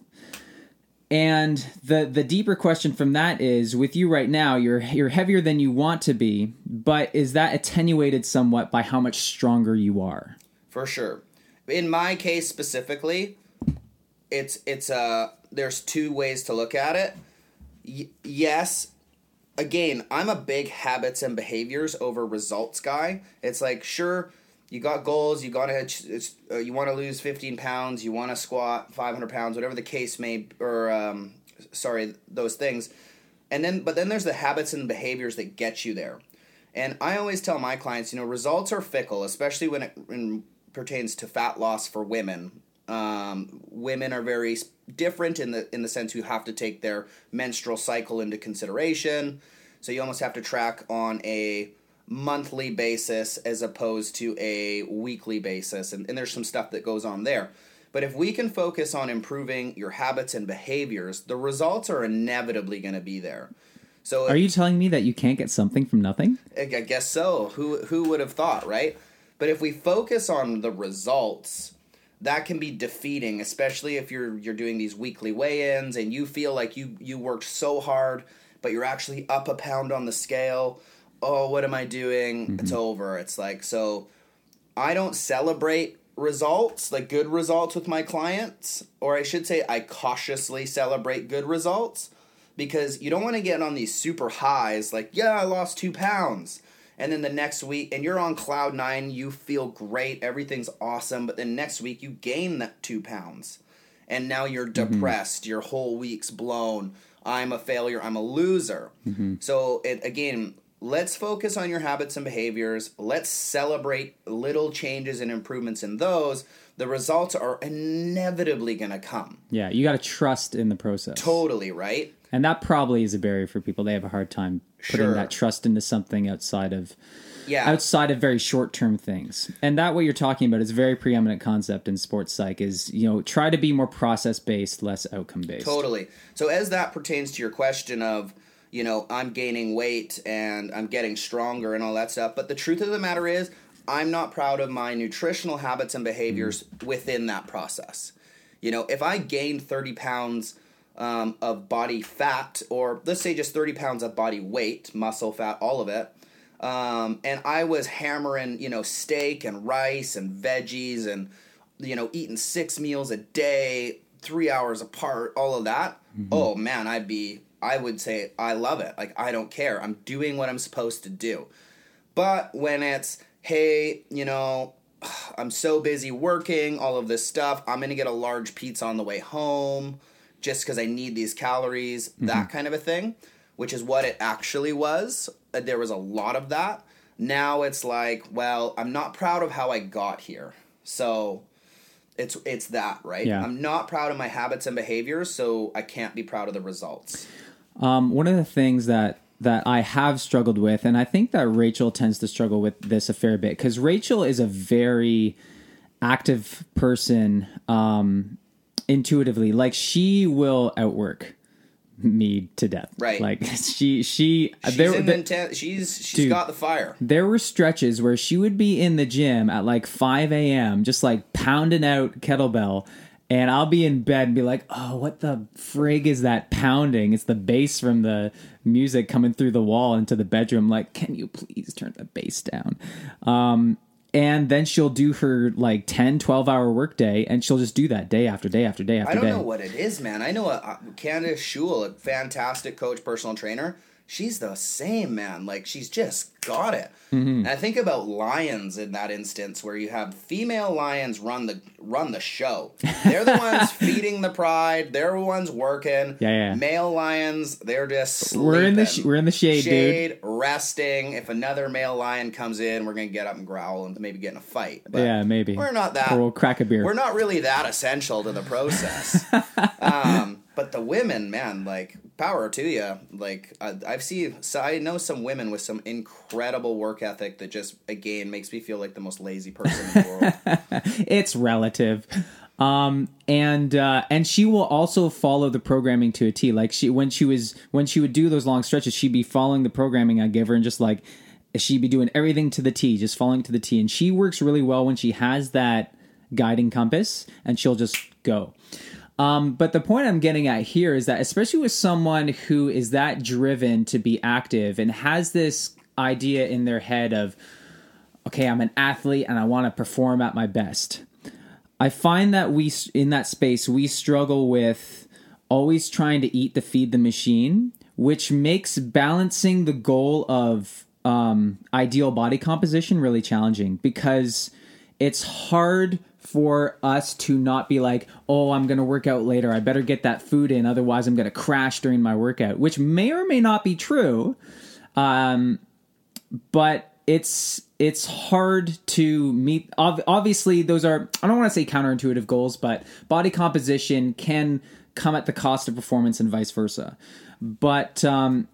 And the the deeper question from that is with you right now you're you're heavier than you want to be but is that attenuated somewhat by how much stronger you are for sure. In my case specifically, it's it's uh there's two ways to look at it. Y- yes, again, I'm a big habits and behaviors over results guy. It's like sure you got goals, you got to uh, you want to lose 15 pounds, you want to squat 500 pounds, whatever the case may or um sorry, those things. And then but then there's the habits and behaviors that get you there. And I always tell my clients, you know, results are fickle, especially when it when pertains to fat loss for women. Um, women are very different in the in the sense you have to take their menstrual cycle into consideration. So you almost have to track on a monthly basis as opposed to a weekly basis. And, and there's some stuff that goes on there. But if we can focus on improving your habits and behaviors, the results are inevitably going to be there. So Are you telling me that you can't get something from nothing? I guess so. Who who would have thought, right? But if we focus on the results, that can be defeating, especially if you're you're doing these weekly weigh-ins and you feel like you you worked so hard, but you're actually up a pound on the scale. Oh, what am I doing? Mm-hmm. It's over. It's like so I don't celebrate results, like good results with my clients, or I should say I cautiously celebrate good results because you don't want to get on these super highs like, yeah, I lost 2 pounds and then the next week and you're on cloud nine you feel great everything's awesome but then next week you gain that two pounds and now you're mm-hmm. depressed mm-hmm. your whole week's blown i'm a failure i'm a loser mm-hmm. so it, again let's focus on your habits and behaviors let's celebrate little changes and improvements in those the results are inevitably going to come yeah you got to trust in the process totally right and that probably is a barrier for people they have a hard time putting sure. that trust into something outside of yeah. outside of very short term things. And that what you're talking about is a very preeminent concept in sports psych is, you know, try to be more process based, less outcome based. Totally. So as that pertains to your question of, you know, I'm gaining weight and I'm getting stronger and all that stuff, but the truth of the matter is I'm not proud of my nutritional habits and behaviors mm. within that process. You know, if I gained 30 pounds um, of body fat, or let's say just 30 pounds of body weight, muscle, fat, all of it. Um, and I was hammering, you know, steak and rice and veggies and, you know, eating six meals a day, three hours apart, all of that. Mm-hmm. Oh man, I'd be, I would say, I love it. Like, I don't care. I'm doing what I'm supposed to do. But when it's, hey, you know, I'm so busy working, all of this stuff, I'm going to get a large pizza on the way home just because I need these calories, mm-hmm. that kind of a thing, which is what it actually was. Uh, there was a lot of that. Now it's like, well, I'm not proud of how I got here. So it's it's that, right? Yeah. I'm not proud of my habits and behaviors, so I can't be proud of the results. Um, one of the things that that I have struggled with, and I think that Rachel tends to struggle with this a fair bit, because Rachel is a very active person um, intuitively. Like she will outwork me to death. Right. Like she she she's there, inten- she's she's dude, got the fire. There were stretches where she would be in the gym at like five a.m. just like pounding out kettlebell. And I'll be in bed and be like, "Oh, what the frig is that pounding? It's the bass from the music coming through the wall into the bedroom. Like, can you please turn the bass down?" Um, and then she'll do her like 10 12 hour workday and she'll just do that day after day after day after day i don't day. know what it is man i know a, a candace schul a fantastic coach personal trainer she's the same man. Like she's just got it. Mm-hmm. and i think about lions in that instance where you have female lions run the run the show. They're the ones feeding the pride. They're the ones working. Yeah, yeah. male lions they're just sleeping. we're in the sh- we're in the shade shade dude. resting. If another male lion comes in we're gonna get up and growl and maybe get in a fight. But yeah maybe. we're not that or we'll crack a beer. we're not really that essential to the process. Um, but the women man like power to you. Like I, I've seen, so I know some women with some incredible work ethic that just again makes me feel like the most lazy person in the world. it's relative. Um, and uh, and she will also follow the programming to a T. Like she when she was when she would do those long stretches, she'd be following the programming I give her and just like she'd be doing everything to the T, just following to the T. And she works really well when she has that guiding compass and she'll just go. Um, but the point I'm getting at here is that, especially with someone who is that driven to be active and has this idea in their head of, okay, I'm an athlete and I want to perform at my best. I find that we, in that space, we struggle with always trying to eat the feed the machine, which makes balancing the goal of um, ideal body composition really challenging because it's hard for us to not be like, oh, I'm going to work out later. I better get that food in. Otherwise, I'm going to crash during my workout, which may or may not be true. Um, but it's it's hard to meet. Obviously, those are I don't want to say counterintuitive goals, but body composition can come at the cost of performance and vice versa. But um,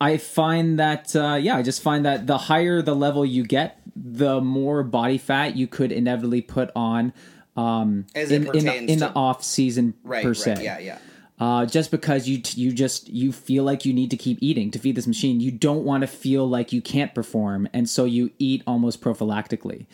I find that uh, yeah, I just find that the higher the level you get, the more body fat you could inevitably put on um, As in, in, the, in to- the off season Right, per right. se. Yeah, yeah. Uh, just because you t- you just you feel like you need to keep eating to feed this machine, you don't want to feel like you can't perform, and so you eat almost prophylactically.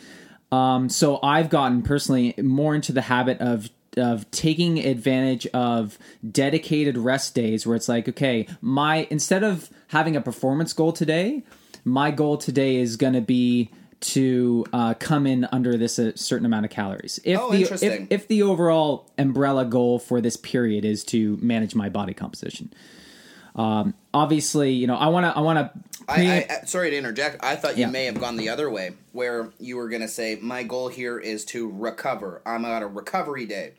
Um, so I've gotten personally more into the habit of of taking advantage of dedicated rest days where it's like, okay, my instead of having a performance goal today, my goal today is going to be to uh, come in under this a certain amount of calories. If Oh, the if, interesting. if the overall umbrella goal for this period is to manage my body composition. Um, obviously, you know, I want to I want to I, I, sorry to interject. I thought you Yeah. may have gone the other way, where you were going to say, "My goal here is to recover. I'm on a recovery day,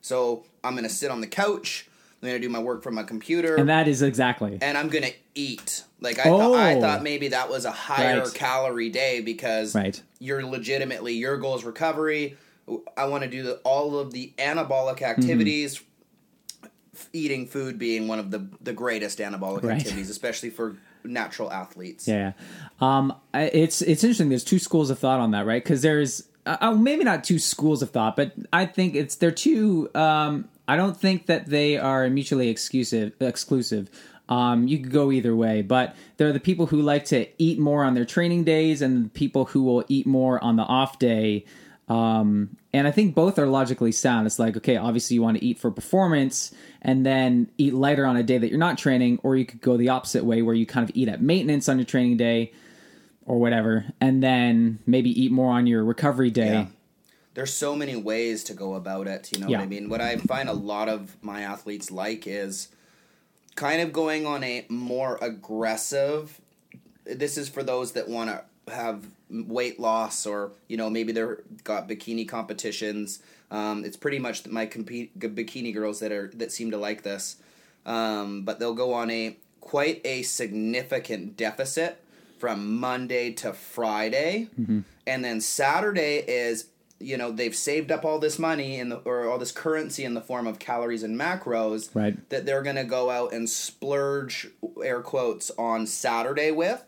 so I'm going to sit on the couch. I'm to do my work from my computer, and that is exactly and I'm going to eat." Like I thought, I Oh. thought maybe that was a higher Right. calorie day because Right. you're legitimately your goal is recovery. I want to do the, all of the anabolic Mm-hmm. activities. Eating food being one of the the greatest anabolic Right. activities, especially for natural athletes. Yeah. Um, it's it's interesting. There's two schools of thought on that, right? Because there's uh, uh, maybe not two schools of thought, but I think it's they're two. Um, I don't think that they are mutually exclusive. Exclusive. Um, you could go either way, but there are the people who like to eat more on their training days, and people who will eat more on the off day. Um, and I think both are logically sound. It's like, okay, obviously you want to eat for performance and then eat lighter on a day that you're not training, or you could go the opposite way where you kind of eat at maintenance on your training day or whatever, and then maybe eat more on your recovery day. Yeah. There's so many ways to go about it. You know Yeah. what I mean? What I find a lot of my athletes like is kind of going on a more aggressive. This is for those that want to have weight loss or you know maybe they're got bikini competitions. Um, it's pretty much my compete, bikini girls that are that seem to like this, um, but they'll go on a quite a significant deficit from Monday to Friday, and then Saturday is you know they've saved up all this money in the or all this currency in the form of calories and macros Right. that they're gonna go out and splurge air quotes on Saturday with.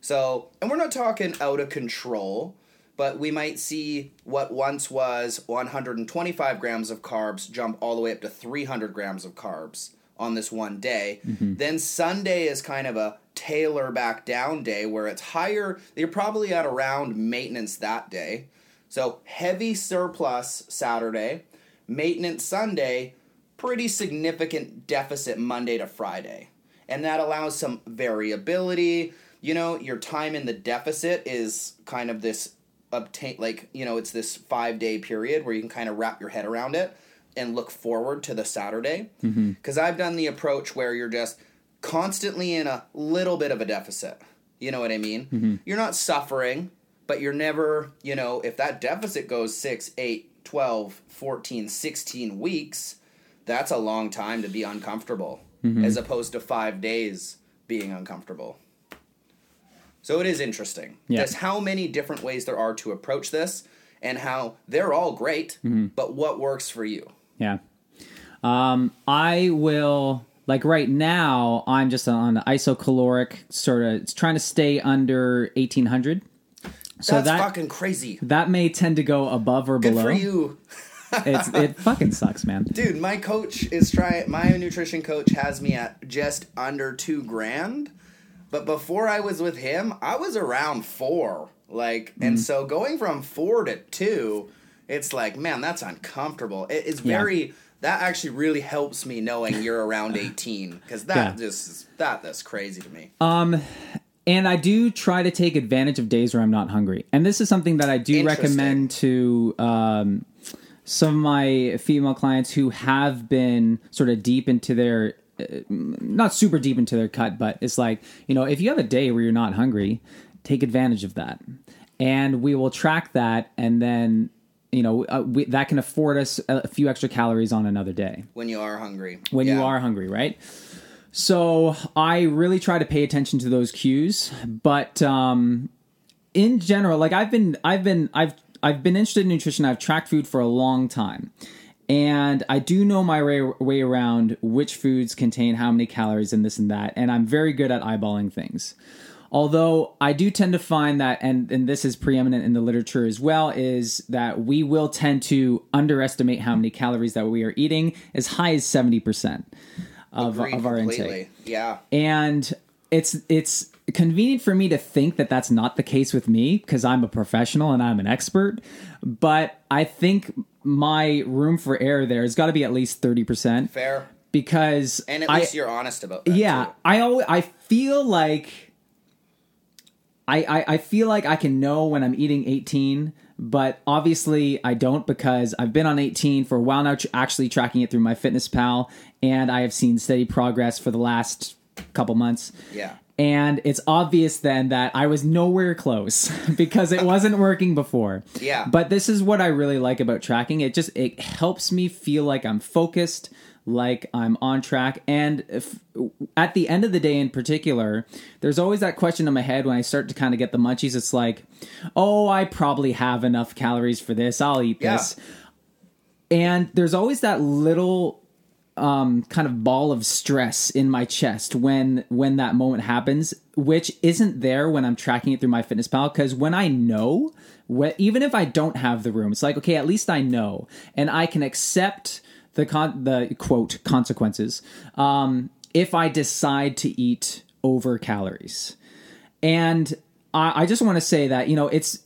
So, and we're not talking out of control, but we might see what once was 125 grams of carbs jump all the way up to 300 grams of carbs on this one day. Mm-hmm. Then Sunday is kind of a tailor back down day where it's higher. You're probably at around maintenance that day. So heavy surplus Saturday, maintenance Sunday, pretty significant deficit Monday to Friday. And that allows some variability. You know, your time in the deficit is kind of this obtain like, you know, it's this 5-day period where you can kind of wrap your head around it and look forward to the Saturday. Mm-hmm. Cuz I've done the approach where you're just constantly in a little bit of a deficit. You know what I mean? Mm-hmm. You're not suffering, but you're never, you know, if that deficit goes 6, 8, 12, 14, 16 weeks, that's a long time to be uncomfortable as opposed to 5 days being uncomfortable. So it is interesting. Yeah. Just how many different ways there are to approach this and how they're all great, but what works for you? Yeah. Um, I will like right now. I'm just on the isocaloric sort of it's trying to stay under 1800. So That's that fucking crazy. that may tend to go above or Good below. for you. It's it fucking sucks, man. Dude, my coach is trying. My nutrition coach has me at just under two grand, but before I was with him, I was around four. Like, and mm-hmm. so going from four to two, it's like, man, that's uncomfortable. It, it's Yeah. very. That actually really helps me knowing you're around 18 because that yeah. just that that's crazy to me. Um, And I do try to take advantage of days where I'm not hungry. And this is something that I do recommend to um, some of my female clients who have been sort of deep into their, uh, not super deep into their cut, but it's like, you know, if you have a day where you're not hungry, take advantage of that. And we will track that and then. You know uh, we, that can afford us a a few extra calories on another day when you are hungry. when you are hungry, right? So I really try to pay attention to those cues, but um, in general, like I've been, I've been, I've, I've been interested in nutrition. I've tracked food for a long time, and I do know my way, way around which foods contain how many calories and this and that, and I'm very good at eyeballing things. Although I do tend to find that, and, and this is preeminent in the literature as well, is that we will tend to underestimate how many calories that we are eating as high as 70% of, Agreed of our completely. intake. Yeah. And it's it's convenient for me to think that that's not the case with me because I'm a professional and I'm an expert. But I think my room for error there has got to be at least 30% Fair. because And at I, least you're honest about that. yeah, too. I always I feel like I, I I feel like I can know when I'm eating 18, but obviously I don't because I've been on 18 for a while now, actually tracking it through MyFitnessPal, and I have seen steady progress for the last couple months. Yeah. And it's obvious then that I was nowhere close because it wasn't working before. Yeah. But this is what I really like about tracking. It just it helps me feel like I'm focused, like I'm on track. And if, at the end of the day, in particular, there's always that question in my head when I start to kind of get the munchies. It's like, oh, I probably have enough calories for this. I'll eat Yeah. this. And there's always that little um, kind of ball of stress in my chest when when that moment happens, which isn't there when I'm tracking it through MyFitnessPal. Because when I know, wh- even if I don't have the room, it's like okay, at least I know, and I can accept the con- the quote consequences. Um, if I decide to eat over calories. And I, I just want to say that you know it's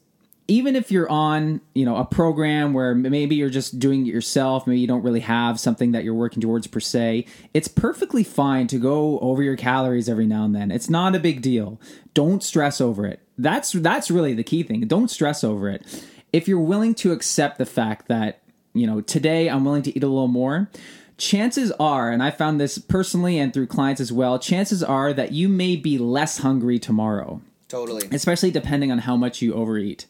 even if you're on you know a program where maybe you're just doing it yourself maybe you don't really have something that you're working towards per se it's perfectly fine to go over your calories every now and then. It's not a big deal. Don't stress over it. That's that's really the key thing. Don't stress over it. If you're willing to accept the fact that you know today i'm willing to eat a little more chances are and i found this personally and through clients as well chances are that you may be less hungry tomorrow Totally. especially depending on how much you overeat.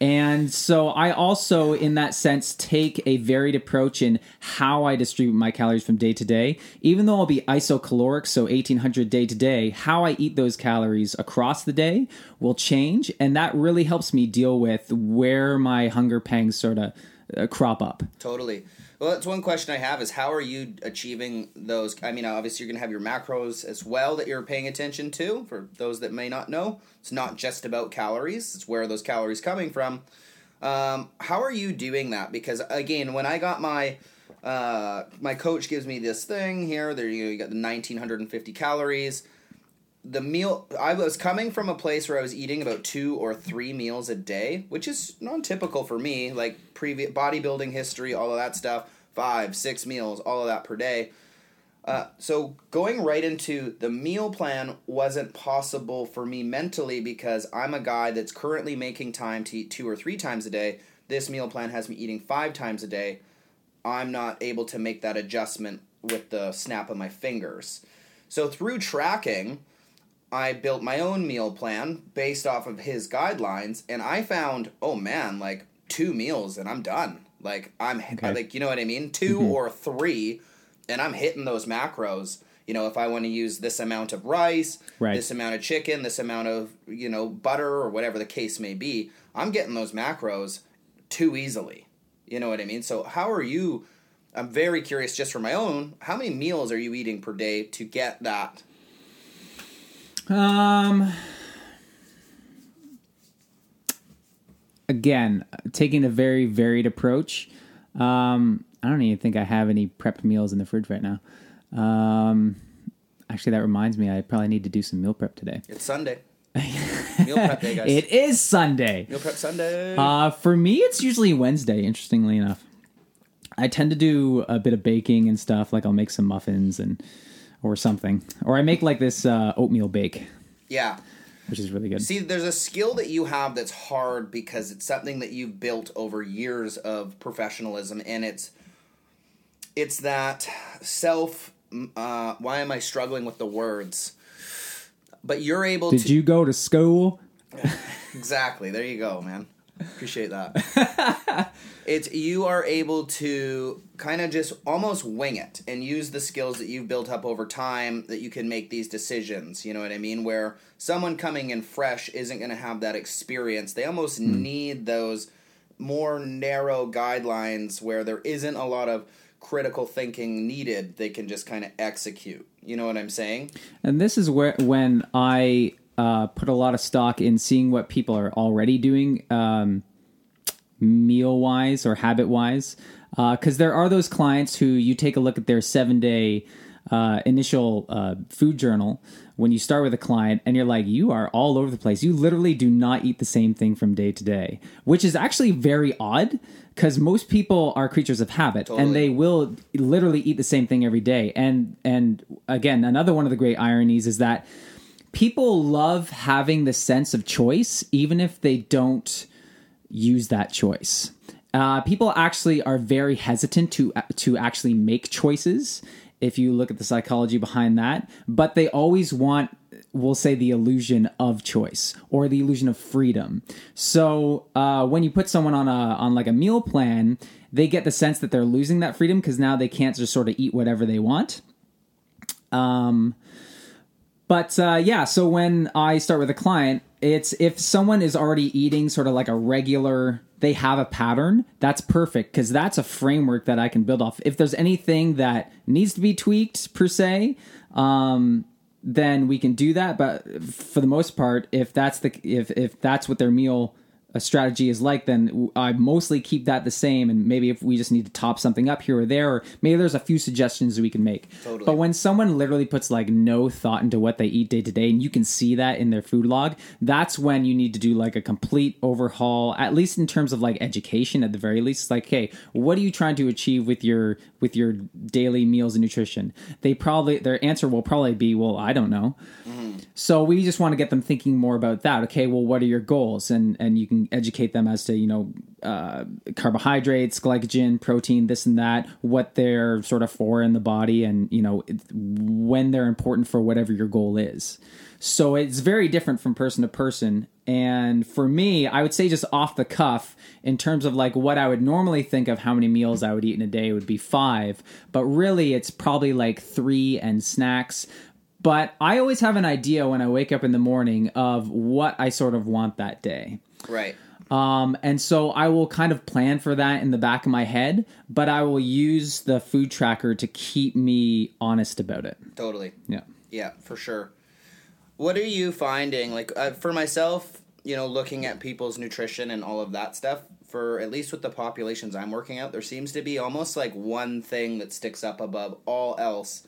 And so I also, in that sense, take a varied approach in how I distribute my calories from day to day. Even though I'll be isocaloric, so 1800 day to day, how I eat those calories across the day will change. And that really helps me deal with where my hunger pangs sort of uh, crop up. Totally. Well, that's one question I have is how are you achieving those? I mean, obviously, you're going to have your macros as well that you're paying attention to. For those that may not know, it's not just about calories, it's where those calories coming from. Um, how are you doing that? Because, again, when I got my. Uh, my coach gives me this thing here. There you, go, you got the 1950 calories. The meal I was coming from a place where I was eating about two or three meals a day, which is non-typical for me. Like previous bodybuilding history, all of that stuff, five, six meals, all of that per day. Uh, so going right into the meal plan wasn't possible for me mentally because I'm a guy that's currently making time to eat two or three times a day. This meal plan has me eating five times a day. I'm not able to make that adjustment with the snap of my fingers. So through tracking, I built my own meal plan based off of his guidelines, and I found, oh man, like two meals and I'm done. Like I'm Okay. like you know what I mean, 2 or three, and I'm hitting those macros. You know, if I want to use this amount of rice, Right. this amount of chicken, this amount of you know butter or whatever the case may be, I'm getting those macros too easily. You know what I mean? So how are you? I'm very curious, just for my own. How many meals are you eating per day to get that? Um. Again, taking a very varied approach. Um, I don't even think I have any prepped meals in the fridge right now. Um, actually, that reminds me, I probably need to do some meal prep today. It's Sunday. meal prep day, guys. It is Sunday. meal prep Sunday. Uh, for me, it's usually Wednesday. Interestingly enough, I tend to do a bit of baking and stuff. Like I'll make some muffins and or something, or I make like this uh, oatmeal bake, yeah. which is really good. See, there's a skill that you have that's hard because it's something that you've built over years of professionalism, and it's it's that self. Uh, why am I struggling with the words? But you're able Did to you go to school? exactly. There you go, man. Appreciate that. it's you are able to kind of just almost wing it and use the skills that you've built up over time that you can make these decisions. You know what I mean? Where someone coming in fresh isn't going to have that experience. They almost hmm. need those more narrow guidelines where there isn't a lot of critical thinking needed. They can just kind of execute. You know what I'm saying? And this is where when I uh, put a lot of stock in seeing what people are already doing, um, meal wise or habit wise, because there are those clients who you take a look at their seven day uh, initial uh, food journal when you start with a client and you're like, you are all over the place. You literally do not eat the same thing from day to day, which is actually very odd because most people are creatures of habit Totally. and they will literally eat the same thing every day. And and again, another one of the great ironies is that people love having the sense of choice, even if they don't use that choice. Uh, people actually are very hesitant to to actually make choices. If you look at the psychology behind that, but they always want, we'll say, the illusion of choice or the illusion of freedom. So uh, when you put someone on a on like a meal plan, they get the sense that they're losing that freedom because now they can't just sort of eat whatever they want. Um, but uh, yeah, so when I start with a client, it's if someone is already eating sort of like a regular, they have a pattern, that's perfect because that's a framework that I can build off. If there's anything that needs to be tweaked per se, um, then we can do that. But for the most part, if that's the if if that's what their meal a strategy is like, then I mostly keep that the same. And maybe if we just need to top something up here or there, or maybe there's a few suggestions we can make. Totally. But when someone literally puts like no thought into what they eat day to day, and you can see that in their food log, that's when you need to do like a complete overhaul, at least in terms of like education. At the very least, it's like, hey, what are you trying to achieve with your with your daily meals and nutrition? They probably their answer will probably be, well, I don't know. Mm-hmm. So we just want to get them thinking more about that. Okay, well, what are your goals? And and you can educate them as to you know uh, carbohydrates, glycogen, protein, this and that, what they're sort of for in the body, and you know when they're important for whatever your goal is. So it's very different from person to person. And for me, I would say just off the cuff, in terms of like what I would normally think of how many meals I would eat in a day would be five, but really it's probably like three and snacks. But I always have an idea when I wake up in the morning of what I sort of want that day. Right. Um, and so I will kind of plan for that in the back of my head, but I will use the food tracker to keep me honest about it. Totally. Yeah. Yeah, for sure. What are you finding? Like uh, for myself, you know, looking at people's nutrition and all of that stuff. For at least with the populations I'm working out, there seems to be almost like one thing that sticks up above all else,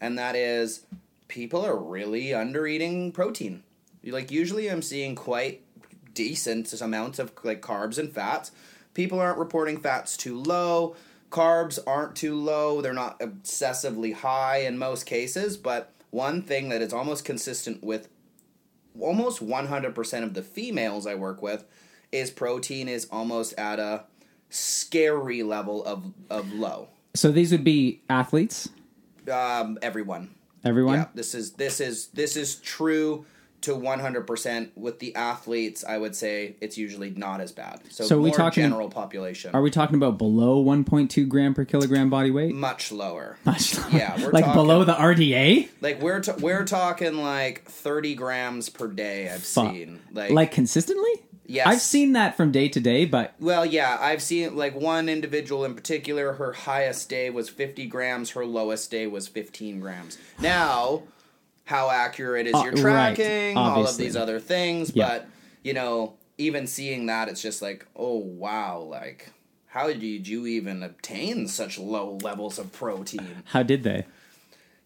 and that is people are really under eating protein. Like usually, I'm seeing quite decent amounts of like carbs and fats. People aren't reporting fats too low. Carbs aren't too low. They're not obsessively high in most cases. But one thing that is almost consistent with almost 100% of the females I work with is protein is almost at a scary level of, of low. So these would be athletes, Um, everyone. everyone. Yeah, this is this is this is true to 100% with the athletes i would say it's usually not as bad so, So we talking- general population Are we talking about below 1.2 gram per kilogram body weight? much lower Much lower Yeah, we're like talking- below the RDA. like we're t- we're talking like 30 grams per day i've Fuck. seen like, Like consistently? Yes. I've seen that from day to day, but well yeah i've seen like one individual in particular her highest day was 50 grams her lowest day was 15 grams now how accurate is Uh, your right, tracking all of these other things Yeah. but you know even seeing that it's just like oh wow like how did you even obtain such low levels of protein how did they?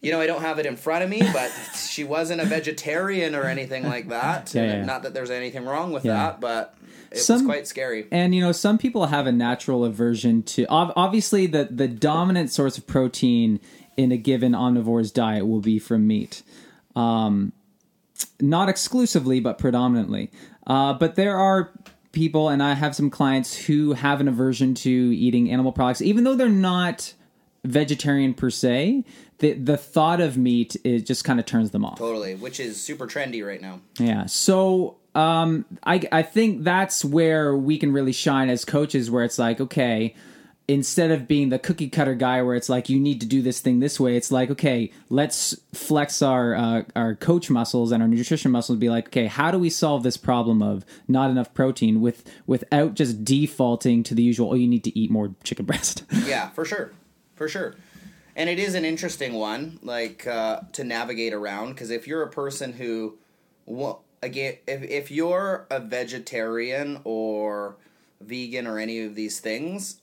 you know i don't have it in front of me but she wasn't a vegetarian or anything like that Yeah, yeah, not that there's anything wrong with that but it was quite scary And you know, some people have a natural aversion to obviously the the dominant source of protein in a given omnivore's diet will be from meat. Um, not exclusively, but predominantly. Uh, but there are people, and I have some clients who have an aversion to eating animal products, even though they're not vegetarian per se. The the thought of meat it just kind of turns them off. Totally, which is super trendy right now. Yeah. So um, I I think that's where we can really shine as coaches, where it's like, okay, instead of being the cookie cutter guy where it's like you need to do this thing this way, it's like okay, let's flex our uh, our coach muscles and our nutrition muscles. And be like, okay, how do we solve this problem of not enough protein with without just defaulting to the usual? Oh, you need to eat more chicken breast. yeah, for sure, for sure. And it is an interesting one, like uh, to navigate around, because if you're a person who, well, again, if if you're a vegetarian or vegan or any of these things,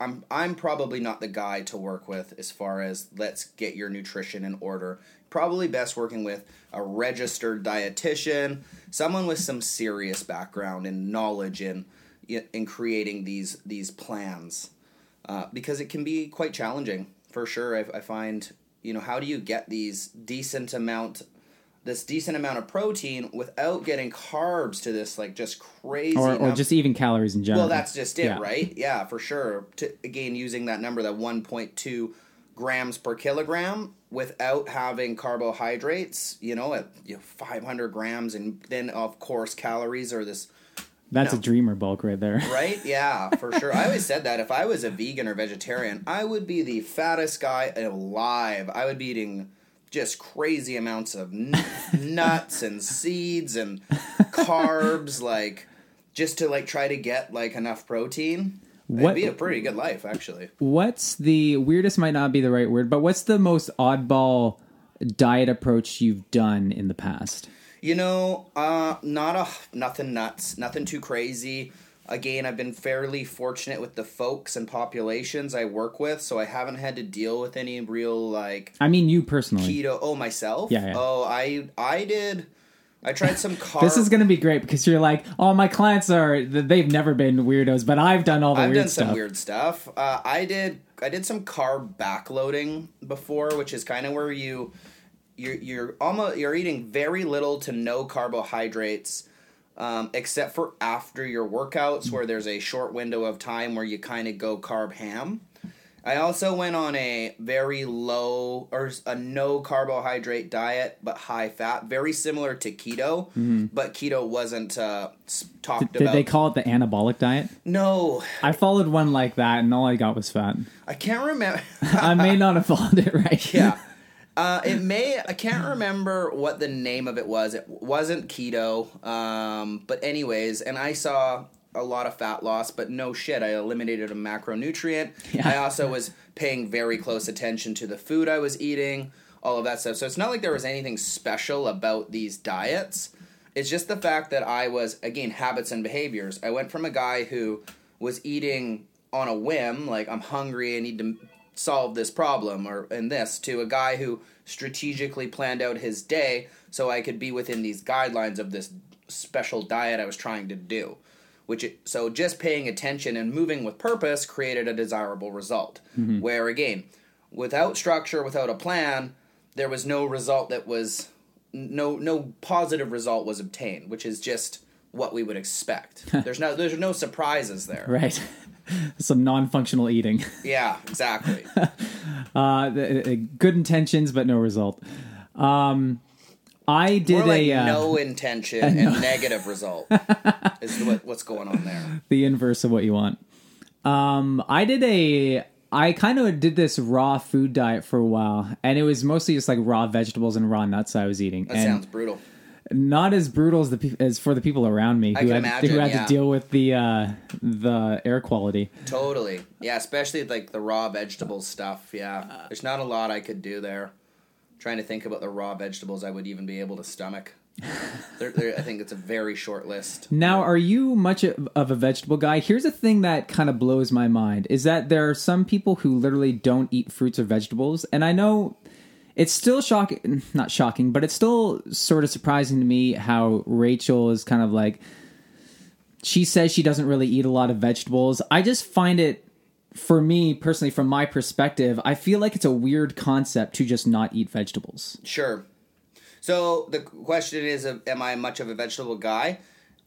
I'm I'm probably not the guy to work with as far as let's get your nutrition in order. Probably best working with a registered dietitian, someone with some serious background and knowledge in in creating these these plans, uh, because it can be quite challenging for sure. I, I find you know how do you get these decent amount this decent amount of protein without getting carbs to this like just crazy or, or just even calories in general. Well, that's just it, yeah. right? Yeah, for sure. To again using that number, that one point two grams per kilogram without having carbohydrates, you know, at you know, 500 grams, and then of course calories are this. That's no. a dreamer bulk right there. Right? Yeah, for sure. I always said that if I was a vegan or vegetarian, I would be the fattest guy alive. I would be eating just crazy amounts of n- nuts and seeds and carbs, like just to like try to get like enough protein. What, It'd be a pretty good life, actually. What's the weirdest? Might not be the right word, but what's the most oddball diet approach you've done in the past? You know, uh, not a nothing nuts, nothing too crazy. Again, I've been fairly fortunate with the folks and populations I work with, so I haven't had to deal with any real like. I mean, you personally. Keto. Oh, myself. Yeah. yeah. Oh, I I did. I tried some carb. this is going to be great because you're like, oh, my clients are they've never been weirdos, but I've done all the I've weird done stuff. some weird stuff. Uh, I did I did some carb backloading before, which is kind of where you you're you're almost you're eating very little to no carbohydrates um, except for after your workouts where there's a short window of time where you kind of go carb ham. I also went on a very low or a no carbohydrate diet but high fat, very similar to keto, mm-hmm. but keto wasn't uh, talked did, about. Did they call it the anabolic diet? No, I followed one like that, and all I got was fat. I can't remember. I may not have followed it right. Yeah. Uh, it may I can't remember what the name of it was. It wasn't keto, um, but anyways, and I saw a lot of fat loss, but no shit, I eliminated a macronutrient. Yeah. I also was paying very close attention to the food I was eating, all of that stuff. So it's not like there was anything special about these diets. It's just the fact that I was again habits and behaviors. I went from a guy who was eating on a whim, like I'm hungry, I need to solve this problem or in this to a guy who strategically planned out his day so I could be within these guidelines of this special diet I was trying to do. Which it, so just paying attention and moving with purpose created a desirable result. Mm-hmm. Where again, without structure, without a plan, there was no result that was no no positive result was obtained, which is just what we would expect. there's no there's no surprises there. Right. some non-functional eating. Yeah, exactly. uh, the, good intentions, but no result. Um, I did More like a uh, no intention and no. negative result is what, what's going on there. The inverse of what you want. Um, I did a. I kind of did this raw food diet for a while, and it was mostly just like raw vegetables and raw nuts I was eating. That and sounds brutal not as brutal as the as for the people around me who had, imagine, who had yeah. to deal with the uh, the air quality. Totally, yeah, especially like the raw vegetable stuff. Yeah, there's not a lot I could do there. I'm trying to think about the raw vegetables I would even be able to stomach. they're, they're, I think it's a very short list. Now, are you much of a vegetable guy? Here's a thing that kind of blows my mind: is that there are some people who literally don't eat fruits or vegetables, and I know it's still shocking not shocking but it's still sort of surprising to me how rachel is kind of like she says she doesn't really eat a lot of vegetables. I just find it for me personally from my perspective i feel like it's a weird concept to just not eat vegetables. Sure. So the question is am i much of a vegetable guy?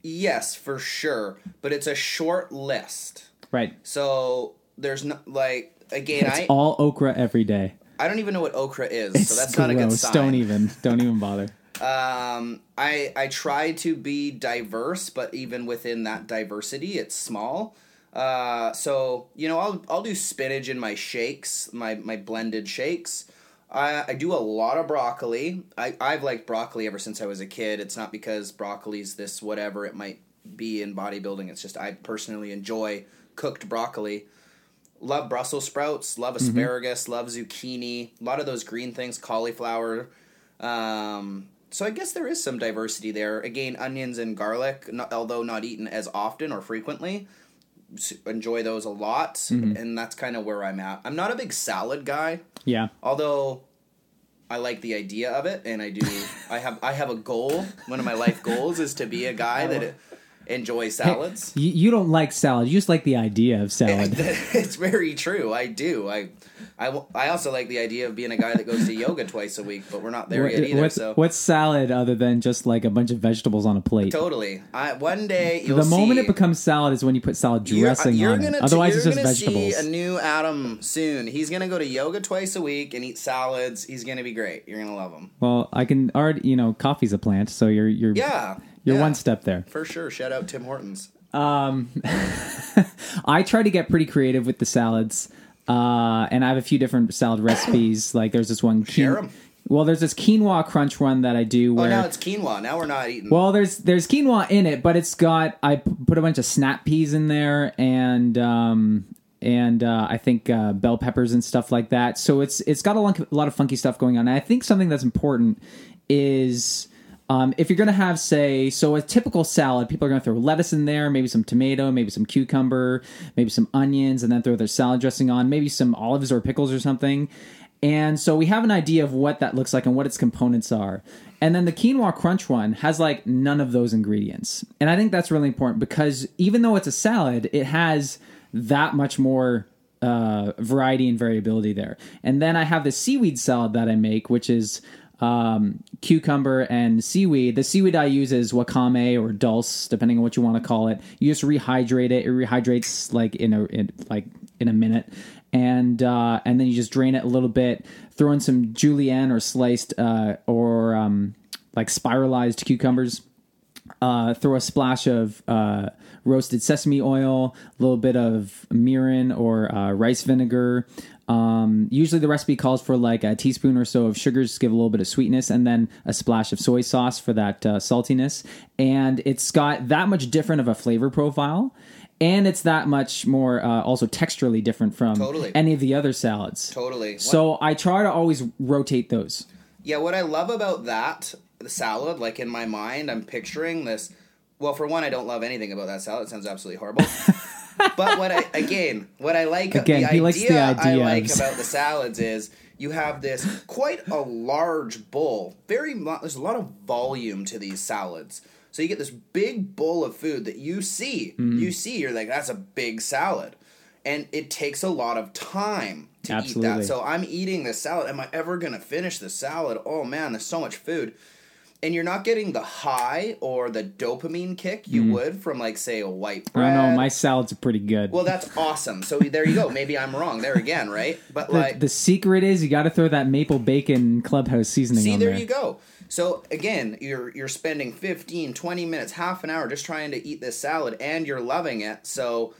Yes for sure but it's a short list. Right. So there's no like again it's I, all okra every day I don't even know what okra is, it's so that's gross. not a good sign. Don't even. Don't even bother. Um, I I try to be diverse, but even within that diversity, it's small. Uh, so you know, I'll I'll do spinach in my shakes, my my blended shakes. I, I do a lot of broccoli. I, I've liked broccoli ever since I was a kid. It's not because broccoli's this whatever it might be in bodybuilding. It's just I personally enjoy cooked broccoli. Love Brussels sprouts, love asparagus, love zucchini, a lot of those green things, cauliflower. Um, so I guess there is some diversity there. Again, onions and garlic, not, although not eaten as often or frequently, enjoy those a lot, and that's kind of where I'm at. I'm not a big salad guy, Yeah. although I like the idea of it, and I do. I have I have a goal. One of my life goals is to be a guy that enjoys salads. You, you don't like salad. You just like the idea of salad. it's very true. I do. I, I, I also like the idea of being a guy that goes to yoga twice a week, but we're not there yet either. what's, so what's salad other than just like a bunch of vegetables on a plate? totally. I, one day you'll the moment see, it becomes salad is when you put salad you're, uh, dressing you're on gonna it. Otherwise, you're it's just vegetables. see a new Adam soon. He's gonna go to yoga twice a week and eat salads. He's gonna be great. You're gonna love him. well, I can already, you know, coffee's a plant, so you're you're Yeah, you're yeah, one step there. for sure. Shout out Tim Hortons. I try to get pretty creative with the salads, uh, and I have a few different salad recipes. Like there's this one. Share quin- 'em. Well, there's this quinoa crunch one that I do Oh, now it's quinoa. Now we're not eating. well, there's there's quinoa in it, but it's got I put a bunch of snap peas in there and um and uh, I think uh, bell peppers and stuff like that. So it's it's got a lot, a lot of funky stuff going on. And I think something that's important is um, if you're going to have say so a typical salad, people are going to throw lettuce in there, maybe some tomato, maybe some cucumber, maybe some onions, and then throw their salad dressing on, maybe some olives or pickles or something. And so we have an idea of what that looks like and what its components are. And then the quinoa crunch one has like none of those ingredients. And I think that's really important because even though it's a salad, it has that much more uh, variety and variability there. And then I have the seaweed salad that I make, which is um, cucumber and seaweed. The seaweed I use is wakame or dulse, depending on what you want to call it. You just rehydrate it. It rehydrates like in a in, like in a minute, and uh, and then you just drain it a little bit. Throw in some julienne or sliced uh, or um, like spiralized cucumbers uh, throw a splash of uh, roasted sesame oil, a little bit of mirin or uh, rice vinegar. Um, usually, the recipe calls for like a teaspoon or so of sugars to give a little bit of sweetness, and then a splash of soy sauce for that uh, saltiness. And it's got that much different of a flavor profile. And it's that much more uh, also texturally different from Totally. any of the other salads. totally. What- So I try to always rotate those. Yeah, what I love about that salad, like in my mind, I'm picturing this. Well, for one, I don't love anything about that salad. It sounds absolutely horrible. but what I again, what I like Again, the he idea, likes the idea I like about the salads is you have this quite a large bowl. Very there's a lot of volume to these salads. So you get this big bowl of food that you see. Mm. You see, you're like, that's a big salad. And it takes a lot of time to eat that. So I'm eating this salad. Am I ever going to finish the salad? Oh man, there's so much food. And you're not getting the high or the dopamine kick you would from, like, say, a white Mm. I don't know. My salads are pretty good. well, that's awesome. So there you go. Maybe I'm wrong there again, right? But the, like, the secret is you got to throw that maple bacon clubhouse seasoning see, on there there. you go. So again, you're you're spending 15, 20 minutes, half an hour just trying to eat this salad, and you're loving it. So.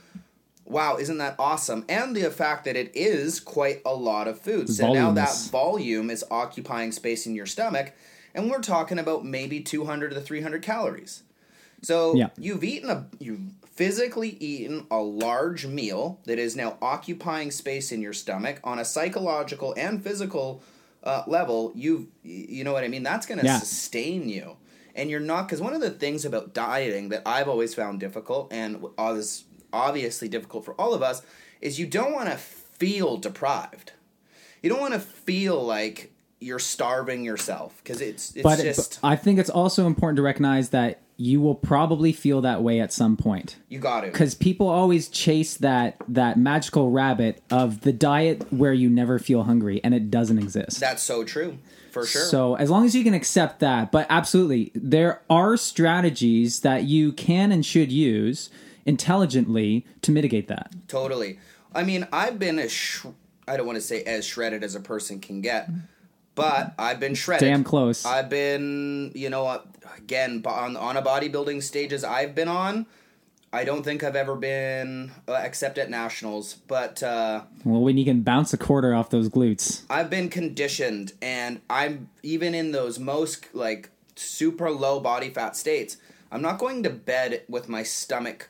Wow, isn't that awesome? And the fact that it is quite a lot of food. So now that volume is occupying space in your stomach, and we're talking about maybe 200 to 300 calories. So Yeah. you've eaten a you've physically eaten a large meal that is now occupying space in your stomach on a psychological and physical uh, level. You you know what I mean? That's going to Yeah. sustain you, and you're not because one of the things about dieting that I've always found difficult and is obviously difficult for all of us is you don't want to feel deprived. You don't want to feel like you're starving yourself because it's it's but, just but I think it's also important to recognize that you will probably feel that way at some point you got to. because people always chase that that magical rabbit of the diet where you never feel hungry, and it doesn't exist. That's so true, for sure. So as long as you can accept that, but absolutely, there are strategies that you can and should use intelligently to mitigate that. Totally. I mean, I've been as sh- I don't want to say as shredded as a person can get, but I've been shredded. Damn close. I've been, you know, uh, again on on a bodybuilding stages I've been on. I don't think I've ever been, uh, except at nationals, but uh, Well, when you can bounce a quarter off those glutes. I've been conditioned, and I'm even in those most like super low body fat states. I'm not going to bed with my stomach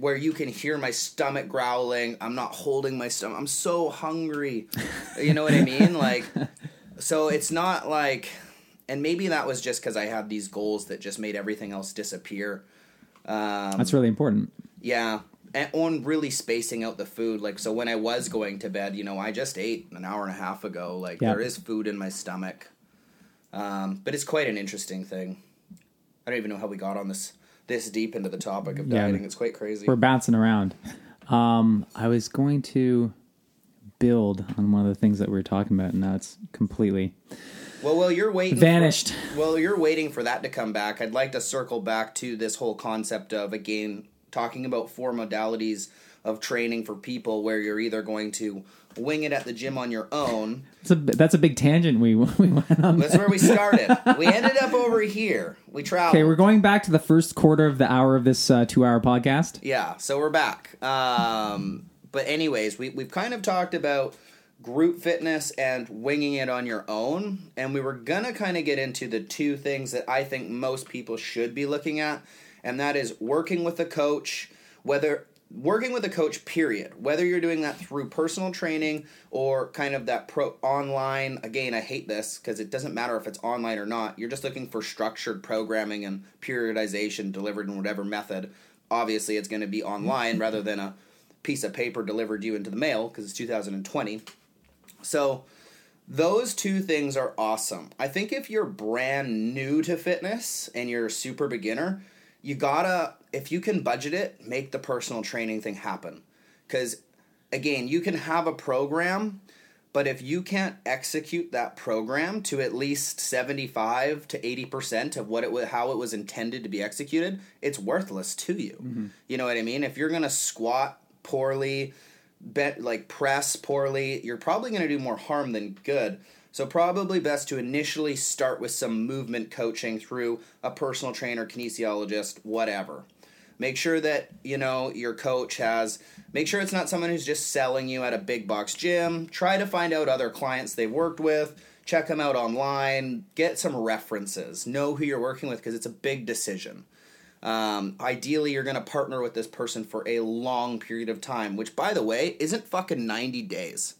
where you can hear my stomach growling. I'm not holding my stomach. I'm so hungry. You know what I mean? Like, so it's not like, and maybe that was just because I had these goals that just made everything else disappear. Um, That's really important. yeah. And on really spacing out the food. Like, so when I was going to bed, you know, I just ate an hour and a half ago. Like, Yeah. there is food in my stomach. Um, but it's quite an interesting thing. I don't even know how we got on this this deep into the topic of Yeah. dieting. It's quite crazy. We're bouncing around. Um, I was going to build on one of the things that we were talking about, and now it's completely Well, while you're waiting, vanished. For, well, you're waiting for that to come back. I'd like to circle back to this whole concept of again talking about four modalities of training for people, where you're either going to wing it at the gym on your own. That's a that's a big tangent we we went on. That's where we started. we ended up over here. We traveled. Okay, we're going back to the first quarter of the hour of this uh, two-hour podcast. Yeah, so we're back. Um, but anyways, we we've kind of talked about group fitness and winging it on your own, and we were gonna kind of get into the two things that I think most people should be looking at, and that is working with a coach, whether working with a coach period. Whether you're doing that through personal training or kind of that pro online again i hate this because it doesn't matter if it's online or not you're just looking for structured programming and periodization delivered in whatever method. Obviously it's going to be online rather than a piece of paper delivered you into the mail because it's 2020 so those two things are awesome. I think if you're brand new to fitness and you're a super beginner, you gotta, if you can budget it, make the personal training thing happen. Because again, you can have a program, but if you can't execute that program to at least 75 to 80% of what it was, how it was intended to be executed, it's worthless to you. Mm-hmm. You know what I mean? If you're gonna squat poorly, bet like press poorly, you're probably going to do more harm than good. So probably best to initially start with some movement coaching through a personal trainer, kinesiologist, whatever. Make sure that, you know, your coach has make sure it's not someone who's just selling you at a big box gym. Try to find out other clients they've worked with, check them out online, get some references. Know who you're working with because it's a big decision. Um, ideally, you're going to partner with this person for a long period of time, which, by the way, isn't fucking 90 days.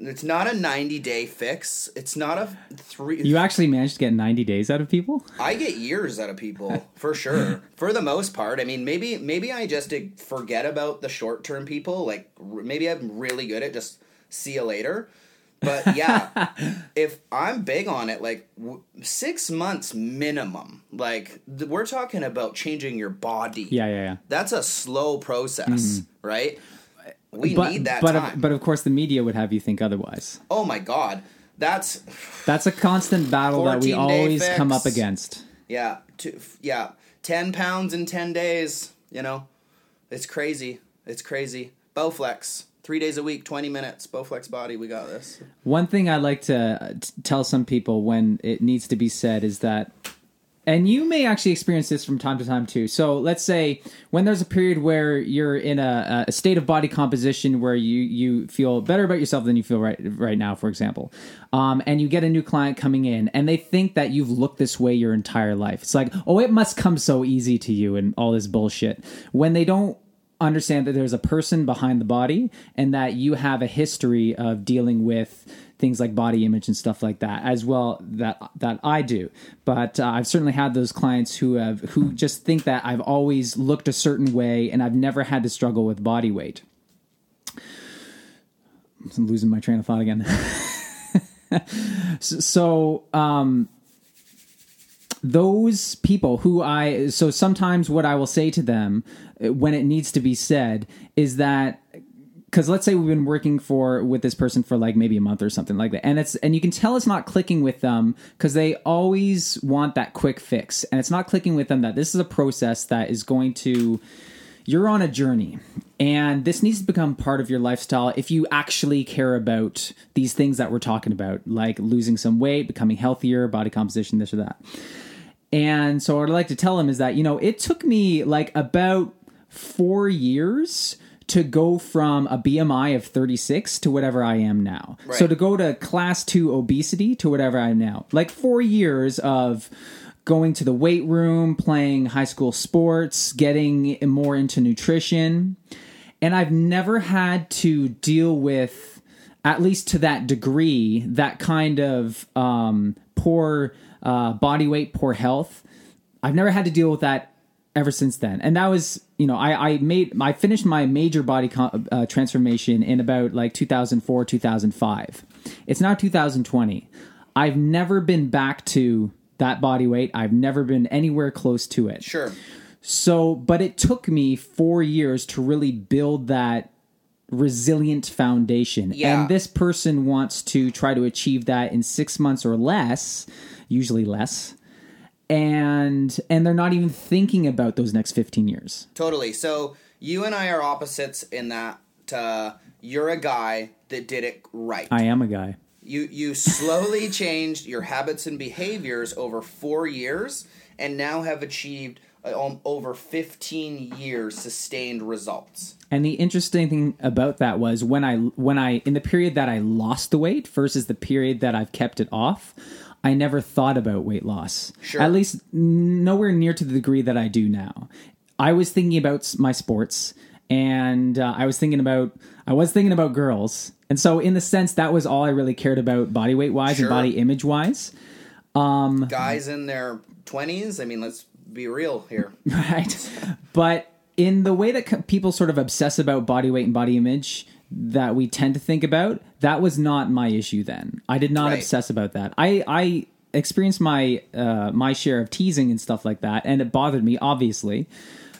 It's not a 90 day fix. It's not a three. You actually managed to get 90 days out of people? I get years out of people for sure. For the most part, I mean, maybe maybe I just forget about the short term people. Like maybe I'm really good at just see you later. But yeah, if I'm big on it, like w- six months minimum. Like th- we're talking about changing your body. Yeah, yeah, yeah. that's a slow process, mm-hmm. right? We but, need that but time. Of, but of course, the media would have you think otherwise. oh my god, that's That's a constant battle that we 14 day always come up against. Yeah, two, yeah, ten pounds in ten days. You know, it's crazy. It's crazy. Bowflex, three days a week, twenty minutes. Bowflex body, we got this. One thing I like to uh, tell some people when it needs to be said is that, and you may actually experience this from time to time too. So let's say when there's a period where you're in a, a state of body composition where you you feel better about yourself than you feel right right now, for example, um, and you get a new client coming in and they think that you've looked this way your entire life. It's like, oh, it must come so easy to you and all this bullshit. When they don't understand that there's a person behind the body and that you have a history of dealing with things like body image and stuff like that as well that that I do. But uh, I've certainly had those clients who have who just think that I've always looked a certain way and I've never had to struggle with body weight. I'm losing my train of thought again. So, um those people who I so sometimes what I will say to them uh, when it needs to be said is that because let's say we've been working for with this person for like maybe a month or something like that and it's and you can tell it's not clicking with them because they always want that quick fix and it's not clicking with them that this is a process that is going to you're on a journey and this needs to become part of your lifestyle if you actually care about these things that we're talking about like losing some weight becoming healthier body composition this or that. And so what I'd like to tell them is that, you know, it took me like about four years to go from a BMI of 36 to whatever I am now. Right. So to go to class two obesity to whatever I am now. Like four years of going to the weight room, playing high school sports, getting more into nutrition. And I've never had to deal with, at least to that degree, that kind of um, poor uh, body weight, poor health. I've never had to deal with that ever since then. And that was, you know, I, I made, I finished my major body con- uh, transformation in about like 2004, 2005. It's now 2020. I've never been back to that body weight. I've never been anywhere close to it. Sure. So, but it took me four years to really build that resilient foundation. Yeah. And this person wants to try to achieve that in six months or less, usually less. And and they're not even thinking about those next fifteen years. Totally. So you and I are opposites in that uh, you're a guy that did it right. I am a guy. You you slowly changed your habits and behaviors over four years, and now have achieved uh, um, over fifteen years sustained results. And the interesting thing about that was when I when I in the period that I lost the weight versus the period that I've kept it off, I never thought about weight loss. Sure. At least nowhere near to the degree that I do now. I was thinking about my sports and uh, I was thinking about I was thinking about girls. And so in the sense that was all I really cared about body weight wise Sure. and body image wise. Um, Guys in their twenties. I mean, let's be real here. right? But in the way that people sort of obsess about body weight and body image that we tend to think about, that was not my issue then. I did not Right. obsess about that. I I experienced my uh, my share of teasing and stuff like that, and it bothered me obviously.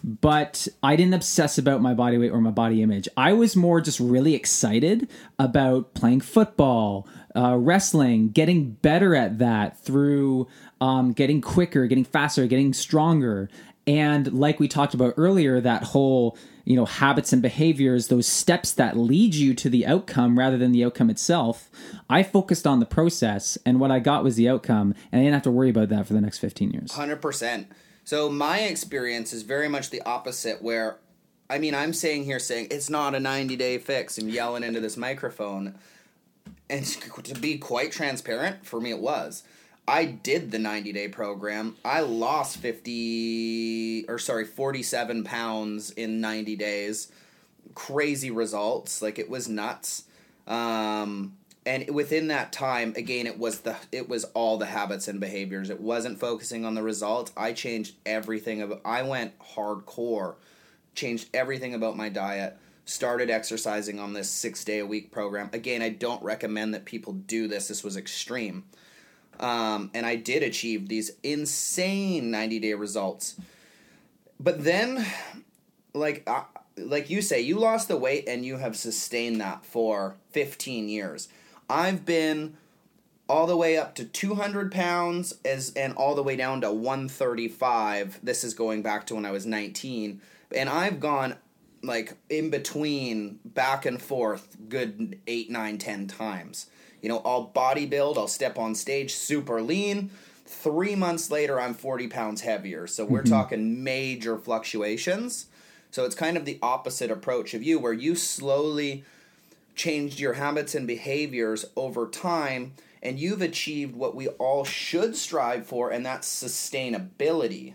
But I didn't obsess about my body weight or my body image. I was more just really excited about playing football, uh, wrestling, getting better at that through um, getting quicker, getting faster, getting stronger. And like we talked about earlier, that whole, you know, habits and behaviors, those steps that lead you to the outcome rather than the outcome itself. I focused on the process and what I got was the outcome. And I didn't have to worry about that for the next 15 years. Hundred percent. So my experience is very much the opposite. Where, I mean, I'm saying here saying it's not a 90 day fix and yelling into this microphone, and to be quite transparent, for me it was. I did the 90 day program. I lost 50 or sorry 47 pounds in 90 days. Crazy results. Like it was nuts. Um, and within that time again it was the it was all the habits and behaviors it wasn't focusing on the result i changed everything about i went hardcore changed everything about my diet started exercising on this six day a week program again i don't recommend that people do this this was extreme um, and i did achieve these insane 90 day results. But then like uh, like you say you lost the weight and you have sustained that for 15 years. I've been all the way up to 200 pounds as and all the way down to 135 this is going back to when i was 19 and i've gone like in between back and forth good 8 9 10 times you know i'll bodybuild i'll step on stage super lean. Three months later i'm 40 pounds heavier. So we're mm-hmm. talking major fluctuations. So it's kind of the opposite approach of you where you slowly changed your habits and behaviors over time and you've achieved what we all should strive for and that's sustainability.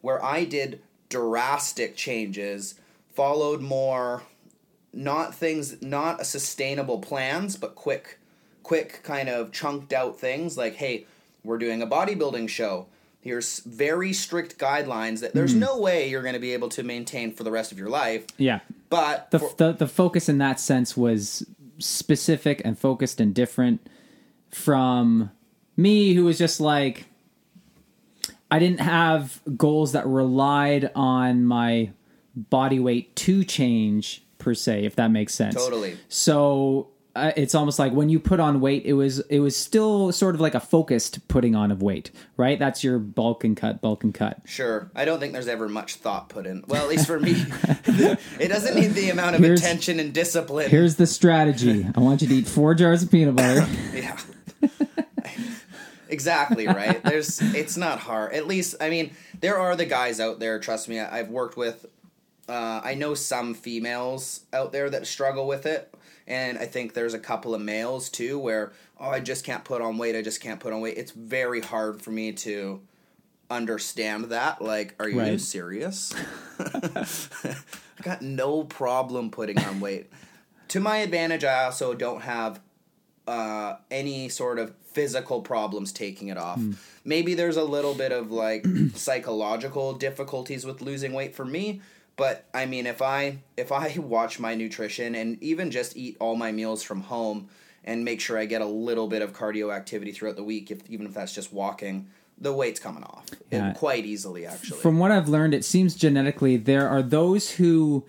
Where i did drastic changes followed more not things not a sustainable plans but quick quick kind of chunked out things like hey we're doing a bodybuilding show here's very strict guidelines that there's hmm. no way you're going to be able to maintain for the rest of your life Yeah. but the, for- the the focus in that sense was specific and focused and different from me who was just like I didn't have goals that relied on my body weight to change per se if that makes sense. Totally. So uh, it's almost like when you put on weight it was it was still sort of like a focused putting on of weight, right? That's your bulk and cut, bulk and cut. Sure. I don't think there's ever much thought put in. Well, at least for me, it doesn't need the amount of Here's- attention and discipline. Here's the strategy. I want you to eat 4 jars of peanut butter. yeah. exactly right. There's it's not hard. At least I mean there are the guys out there. Trust me, I've worked with. Uh, I know some females out there that struggle with it, and I think there's a couple of males too where oh I just can't put on weight. I just can't put on weight. It's very hard for me to understand that. Like, are you Right. serious? I got no problem putting on weight. to my advantage, I also don't have uh, any sort of physical problems taking it off. Maybe there's a little bit of like psychological difficulties with losing weight for me, but I mean if I if I watch my nutrition and even just eat all my meals from home and make sure I get a little bit of cardio activity throughout the week if even if that's just walking, the weight's coming off. Yeah. quite easily actually. From what I've learned, it seems genetically there are those who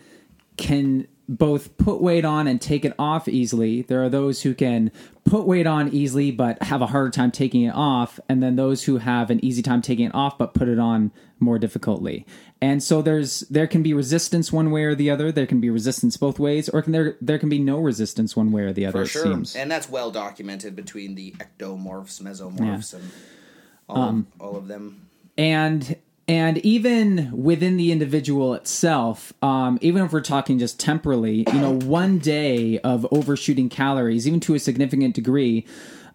can both put weight on and take it off easily. There are those who can put weight on easily but have a harder time taking it off, and then those who have an easy time taking it off but put it on more difficultly. And so there's there can be resistance one way or the other. There can be resistance both ways, or can there there can be no resistance one way or the other. For it sure. seems. And that's well documented between the ectomorphs, mesomorphs, and all, Um, of, all of them. and and even within the individual itself um, even if we're talking just temporally you know one day of overshooting calories even to a significant degree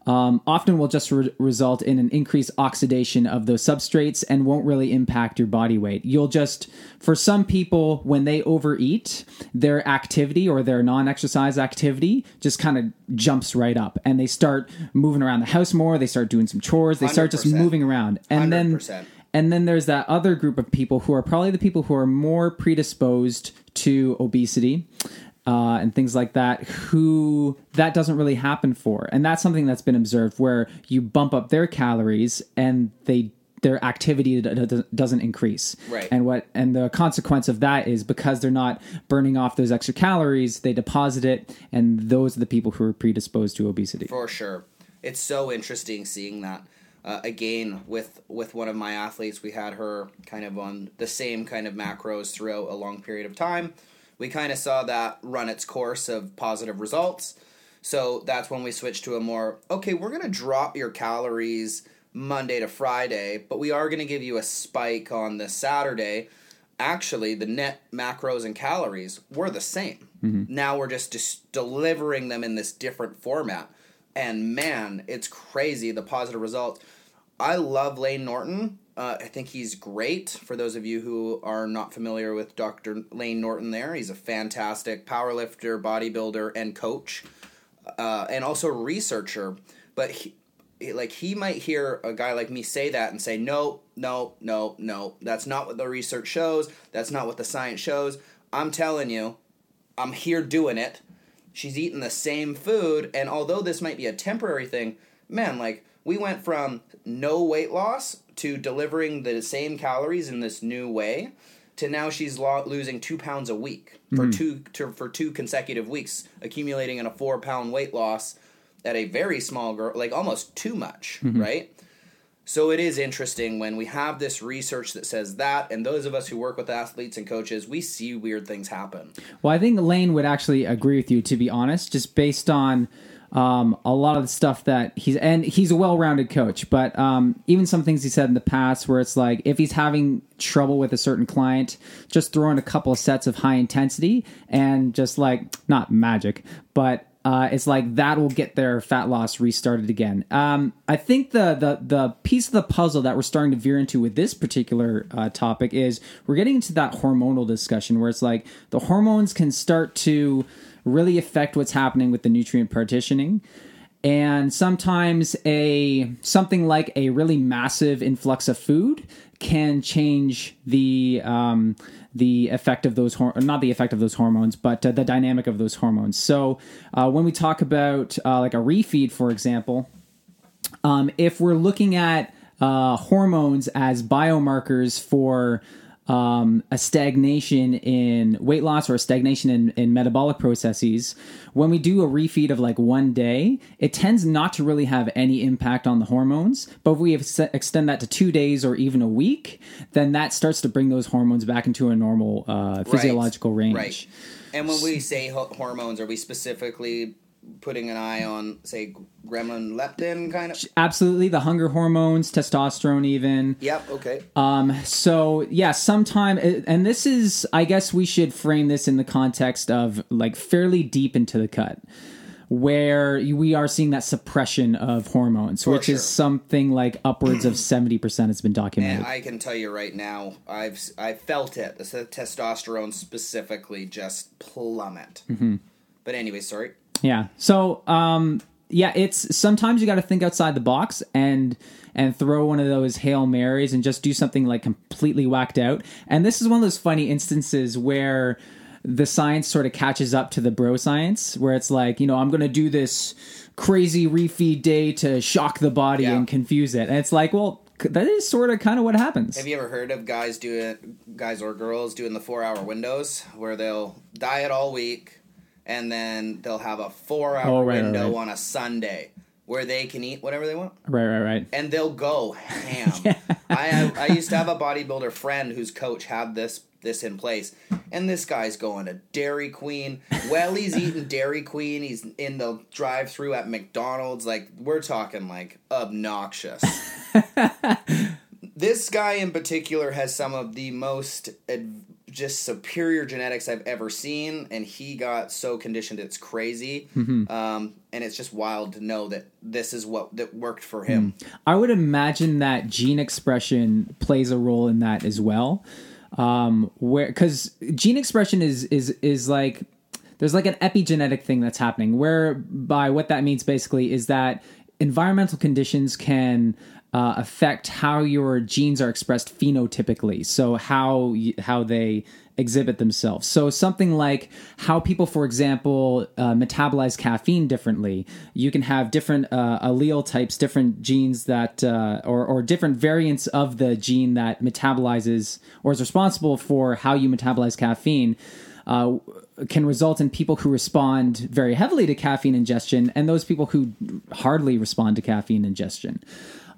um, often will just re- result in an increased oxidation of those substrates and won't really impact your body weight. You'll just, for some people, when they overeat, their activity or their non exercise activity just kind of jumps right up and they start moving around the house more. They start doing some chores. They start just moving around. And then 100%. and then there's that other group of people who are probably the people who are more predisposed to obesity uh, and things like that, who that doesn't really happen for. And that's something that's been observed where you bump up their calories and they their activity doesn't increase. Right. And what and the consequence of that is because they're not burning off those extra calories, they deposit it, and those are the people who are predisposed to obesity. For sure. It's so interesting seeing that. Uh, again, with with one of my athletes, we had her kind of on the same kind of macros throughout a long period of time. We kind of saw that run its course of positive results. So that's when we switched to a more okay, we're going to drop your calories Monday to Friday, but we are going to give you a spike on the Saturday. Actually, the net macros and calories were the same. Mm-hmm. Now we're just, just delivering them in this different format. And man, it's crazy the positive results. I love Layne Norton. Uh, I think he's great. For those of you who are not familiar with Dr. Layne Norton, there, he's a fantastic powerlifter, bodybuilder, and coach, uh, and also researcher. But he- like he might hear a guy like me say that and say, no, no, no, no, that's not what the research shows. That's not what the science shows. I'm telling you, I'm here doing it. She's eating the same food, and although this might be a temporary thing, man, like we went from no weight loss to delivering the same calories in this new way to now she's lo- losing two pounds a week for mm-hmm. two to, for two consecutive weeks, accumulating in a four pound weight loss at a very small girl, like almost too much, mm-hmm. right? So it is interesting when we have this research that says that, and those of us who work with athletes and coaches, we see weird things happen. Well, I think Layne would actually agree with you, to be honest, just based on um, a lot of the stuff that he's and he's a well-rounded coach. But um, even some things he said in the past, where it's like if he's having trouble with a certain client, just throw in a couple of sets of high intensity and just like not magic, but uh, it's like that will get their fat loss restarted again. Um, I think the, the the piece of the puzzle that we're starting to veer into with this particular uh, topic is we're getting into that hormonal discussion where it's like the hormones can start to really affect what's happening with the nutrient partitioning and sometimes a something like a really massive influx of food can change the um, the effect of those hor- not the effect of those hormones, but uh, the dynamic of those hormones. So uh, when we talk about uh, like a refeed, for example, um, if we're looking at uh, hormones as biomarkers for um, a stagnation in weight loss or a stagnation in, in metabolic processes, when we do a refeed of like one day, it tends not to really have any impact on the hormones. But if we ex- extend that to two days or even a week, then that starts to bring those hormones back into a normal uh, physiological range. Right. And when we say ho- hormones, are we specifically putting an eye on, say, ghrelin leptin kind of. Absolutely, the hunger hormones, testosterone, even. Yep. Okay. Um, so yeah, sometime, and this is, I guess we should frame this in the context of like fairly deep into the cut, where we are seeing that suppression of hormones, For which is something like upwards of seventy percent has been documented. And I can tell you right now, I've I felt it. The testosterone specifically just plummet. Mm-hmm. But anyway, sorry. Yeah. So, um, yeah, it's sometimes you got to think outside the box and and throw one of those hail marys and just do something like completely whacked out. And this is one of those funny instances where the science sort of catches up to the bro science, where it's like, you know, I'm going to do this crazy refeed day to shock the body Yeah. and confuse it, and it's like, well, that is sort of kind of what happens. Have you ever heard of guys doing guys or girls doing the four hour windows where they'll diet all week and then they'll have a four hour Oh, right, window right. on a Sunday where they can eat whatever they want right, right, right. and they'll go ham. I I used to have a bodybuilder friend whose coach had this this in place, and this guy's going to Dairy Queen. Well, he's eating Dairy Queen. He's in the drive-through at McDonald's. Like we're talking like obnoxious. this guy in particular has some of the most ad- just superior genetics I've ever seen, and he got so conditioned it's crazy. Um, and it's just wild to know that this is what that worked for him. I would imagine that gene expression plays a role in that as well. Um, where because gene expression is is is like there's like an epigenetic thing that's happening. Whereby what that means basically is that environmental conditions can uh, affect how your genes are expressed phenotypically. So how how they exhibit themselves. So something like how people, for example, uh, metabolize caffeine differently. You can have different uh, allele types, different genes that, uh, or or different variants of the gene that metabolizes or is responsible for how you metabolize caffeine. Uh, can result in people who respond very heavily to caffeine ingestion and those people who hardly respond to caffeine ingestion.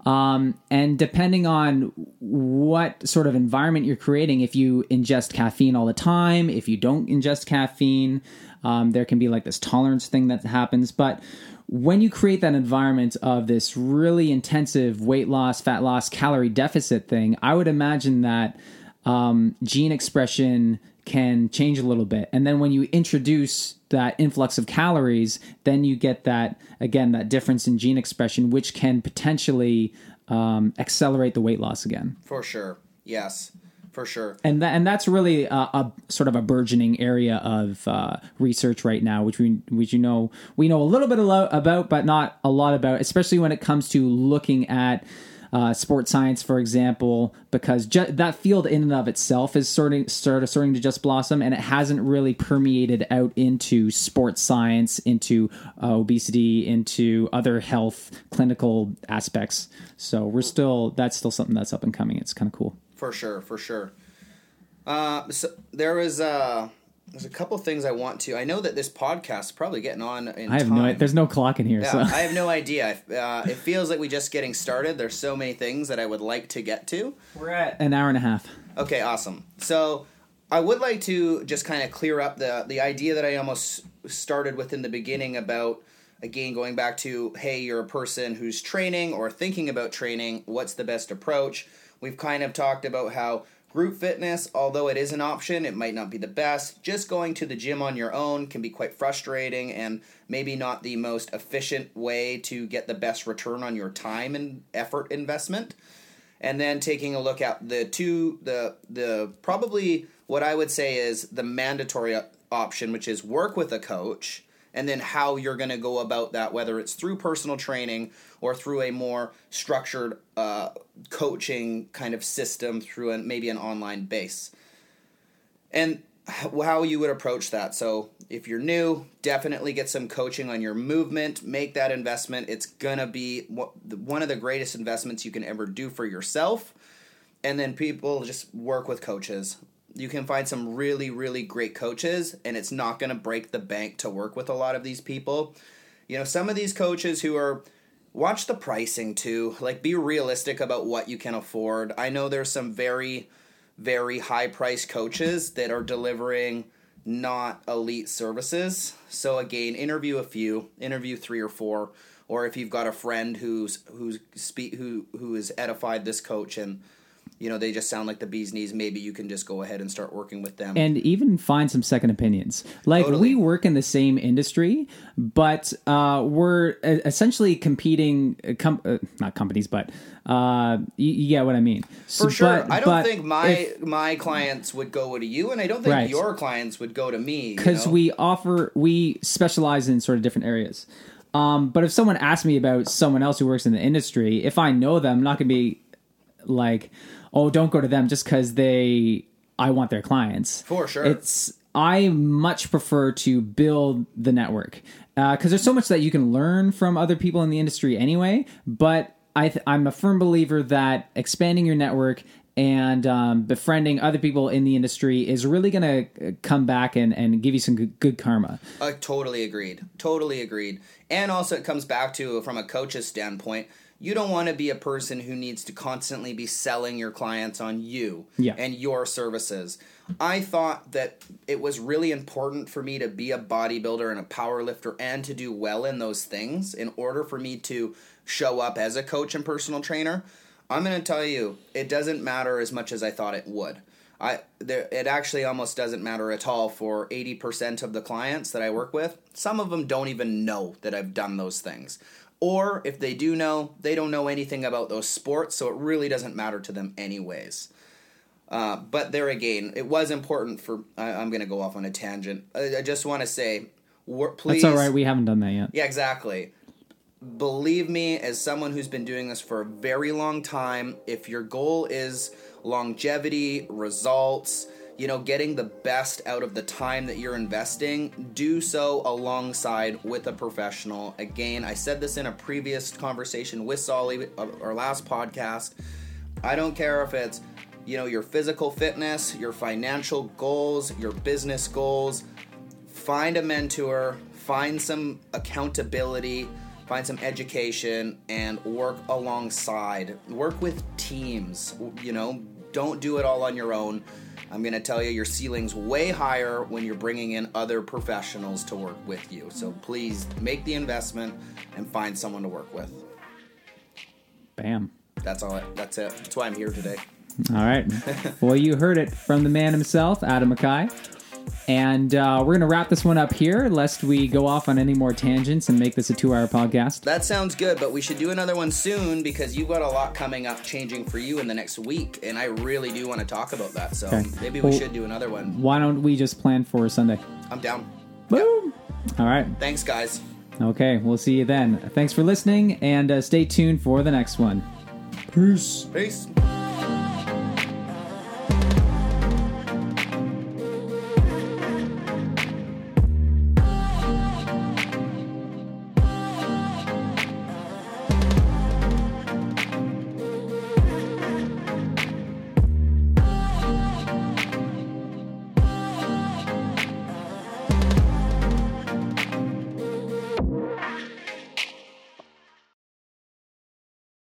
Um, and depending on what sort of environment you're creating, if you ingest caffeine all the time, if you don't ingest caffeine, um, there can be like this tolerance thing that happens. But when you create that environment of this really intensive weight loss, fat loss, calorie deficit thing, I would imagine that um, gene expression can change a little bit. And then when you introduce that influx of calories, then you get that, again, that difference in gene expression, which can potentially um, accelerate the weight loss again. For sure. Yes. For sure. And that, and that's really a, a sort of a burgeoning area of uh, research right now, which we which you know we know a little bit about, but not a lot about, especially when it comes to looking at uh, sports science, for example, because ju- that field in and of itself is starting sort of starting to just blossom, and it hasn't really permeated out into sports science, into uh, obesity, into other health clinical aspects. So we're still that's still something that's up and coming. It's kind of cool. For sure, for sure. Uh, so there was uh, there's a couple things I want to. I know that this podcast is probably getting on in I have time. no. There's no clock in here, Yeah, so I have no idea. Uh, it feels like we're just getting started. There's so many things that I would like to get to. we're at an hour and a half. Okay, awesome. So I would like to just kind of clear up the the idea that I almost started with in the beginning about again going back to hey, you're a person who's training or thinking about training. What's the best approach? We've kind of talked about how group fitness, although it is an option, it might not be the best. Just going to the gym on your own can be quite frustrating and maybe not the most efficient way to get the best return on your time and effort investment and then taking a look at the two the the probably what I would say is the mandatory option which is work with a coach and then how you're going to go about that whether it's through personal training or through a more structured uh, coaching kind of system through an, maybe an online base and how you would approach that. So, if you're new, definitely get some coaching on your movement, make that investment. It's going to be one of the greatest investments you can ever do for yourself. And then people just work with coaches. You can find some really, really great coaches, and it's not going to break the bank to work with a lot of these people. You know, some of these coaches who are watch the pricing too. Like be realistic about what you can afford. I know there's some very very high price coaches that are delivering not elite services. So again, interview a few, interview three or four, or if you've got a friend who's who's speak who who has edified this coach and you know they just sound like the bee's knees, maybe you can just go ahead and start working with them. and even find some second opinions. Like Totally. we work in the same industry, but uh, we're essentially competing. uh, Com- uh, not companies, but uh, you, you get what I mean. So- For sure, but- I don't but think my if- my clients would go to you, and I don't think Right. your clients would go to me because you know? we offer we specialize in sort of different areas. Um, but if someone asks me about someone else who works in the industry, if I know them, I'm not going to be like, "Oh, don't go to them," just because they I want their clients. For sure. it's I much prefer to build the network uh, because there's so much that you can learn from other people in the industry anyway. But I th- I'm a firm believer that expanding your network and um, befriending other people in the industry is really going to uh, come back and, and give you some good, good karma. I totally agreed. Totally agreed. And also, it comes back to from a coach's standpoint. You don't want to be a person who needs to constantly be selling your clients on you Yeah. and your services. I thought that it was really important for me to be a bodybuilder and a power lifter and to do well in those things in order for me to show up as a coach and personal trainer. I'm going to tell you, it doesn't matter as much as I thought it would. I there it actually almost doesn't matter at all for 80% of the clients that I work with. Some of them don't even know that I've done those things. Or if they do know, they don't know anything about those sports, so it really doesn't matter to them anyways. Uh, but there again, it was important for. I, I'm going to go off on a tangent. I, I just want to say, wor- please. That's all right. We haven't done that yet. Yeah, exactly. Believe me, as someone who's been doing this for a very long time, if your goal is longevity, results, you know, getting the best out of the time that you're investing, do so alongside with a professional. Again, I said this in a previous conversation with Solly, uh, our last podcast. I don't care if it's, you know, your physical fitness, your financial goals, your business goals find a mentor, find some accountability, find some education, and work alongside. Work with teams. You know, don't do it all on your own. I'm going to tell you, your ceiling's way higher when you're bringing in other professionals to work with you. So please make the investment and find someone to work with. Bam. That's all. I, that's it. That's why I'm here today. All right. well, you heard it from the man himself, Adam Mackay. And uh, we're going to wrap this one up here, lest we go off on any more tangents and make this a two hour podcast. That sounds good, but we should do another one soon because you've got a lot coming up changing for you in the next week, and I really do want to talk about that. So Okay. maybe we Well- should do another one. Why don't we just plan for Sunday? I'm down. Boom. All right. Thanks, guys. Okay. We'll see you then. Thanks for listening and uh, stay tuned for the next one. Peace. Peace.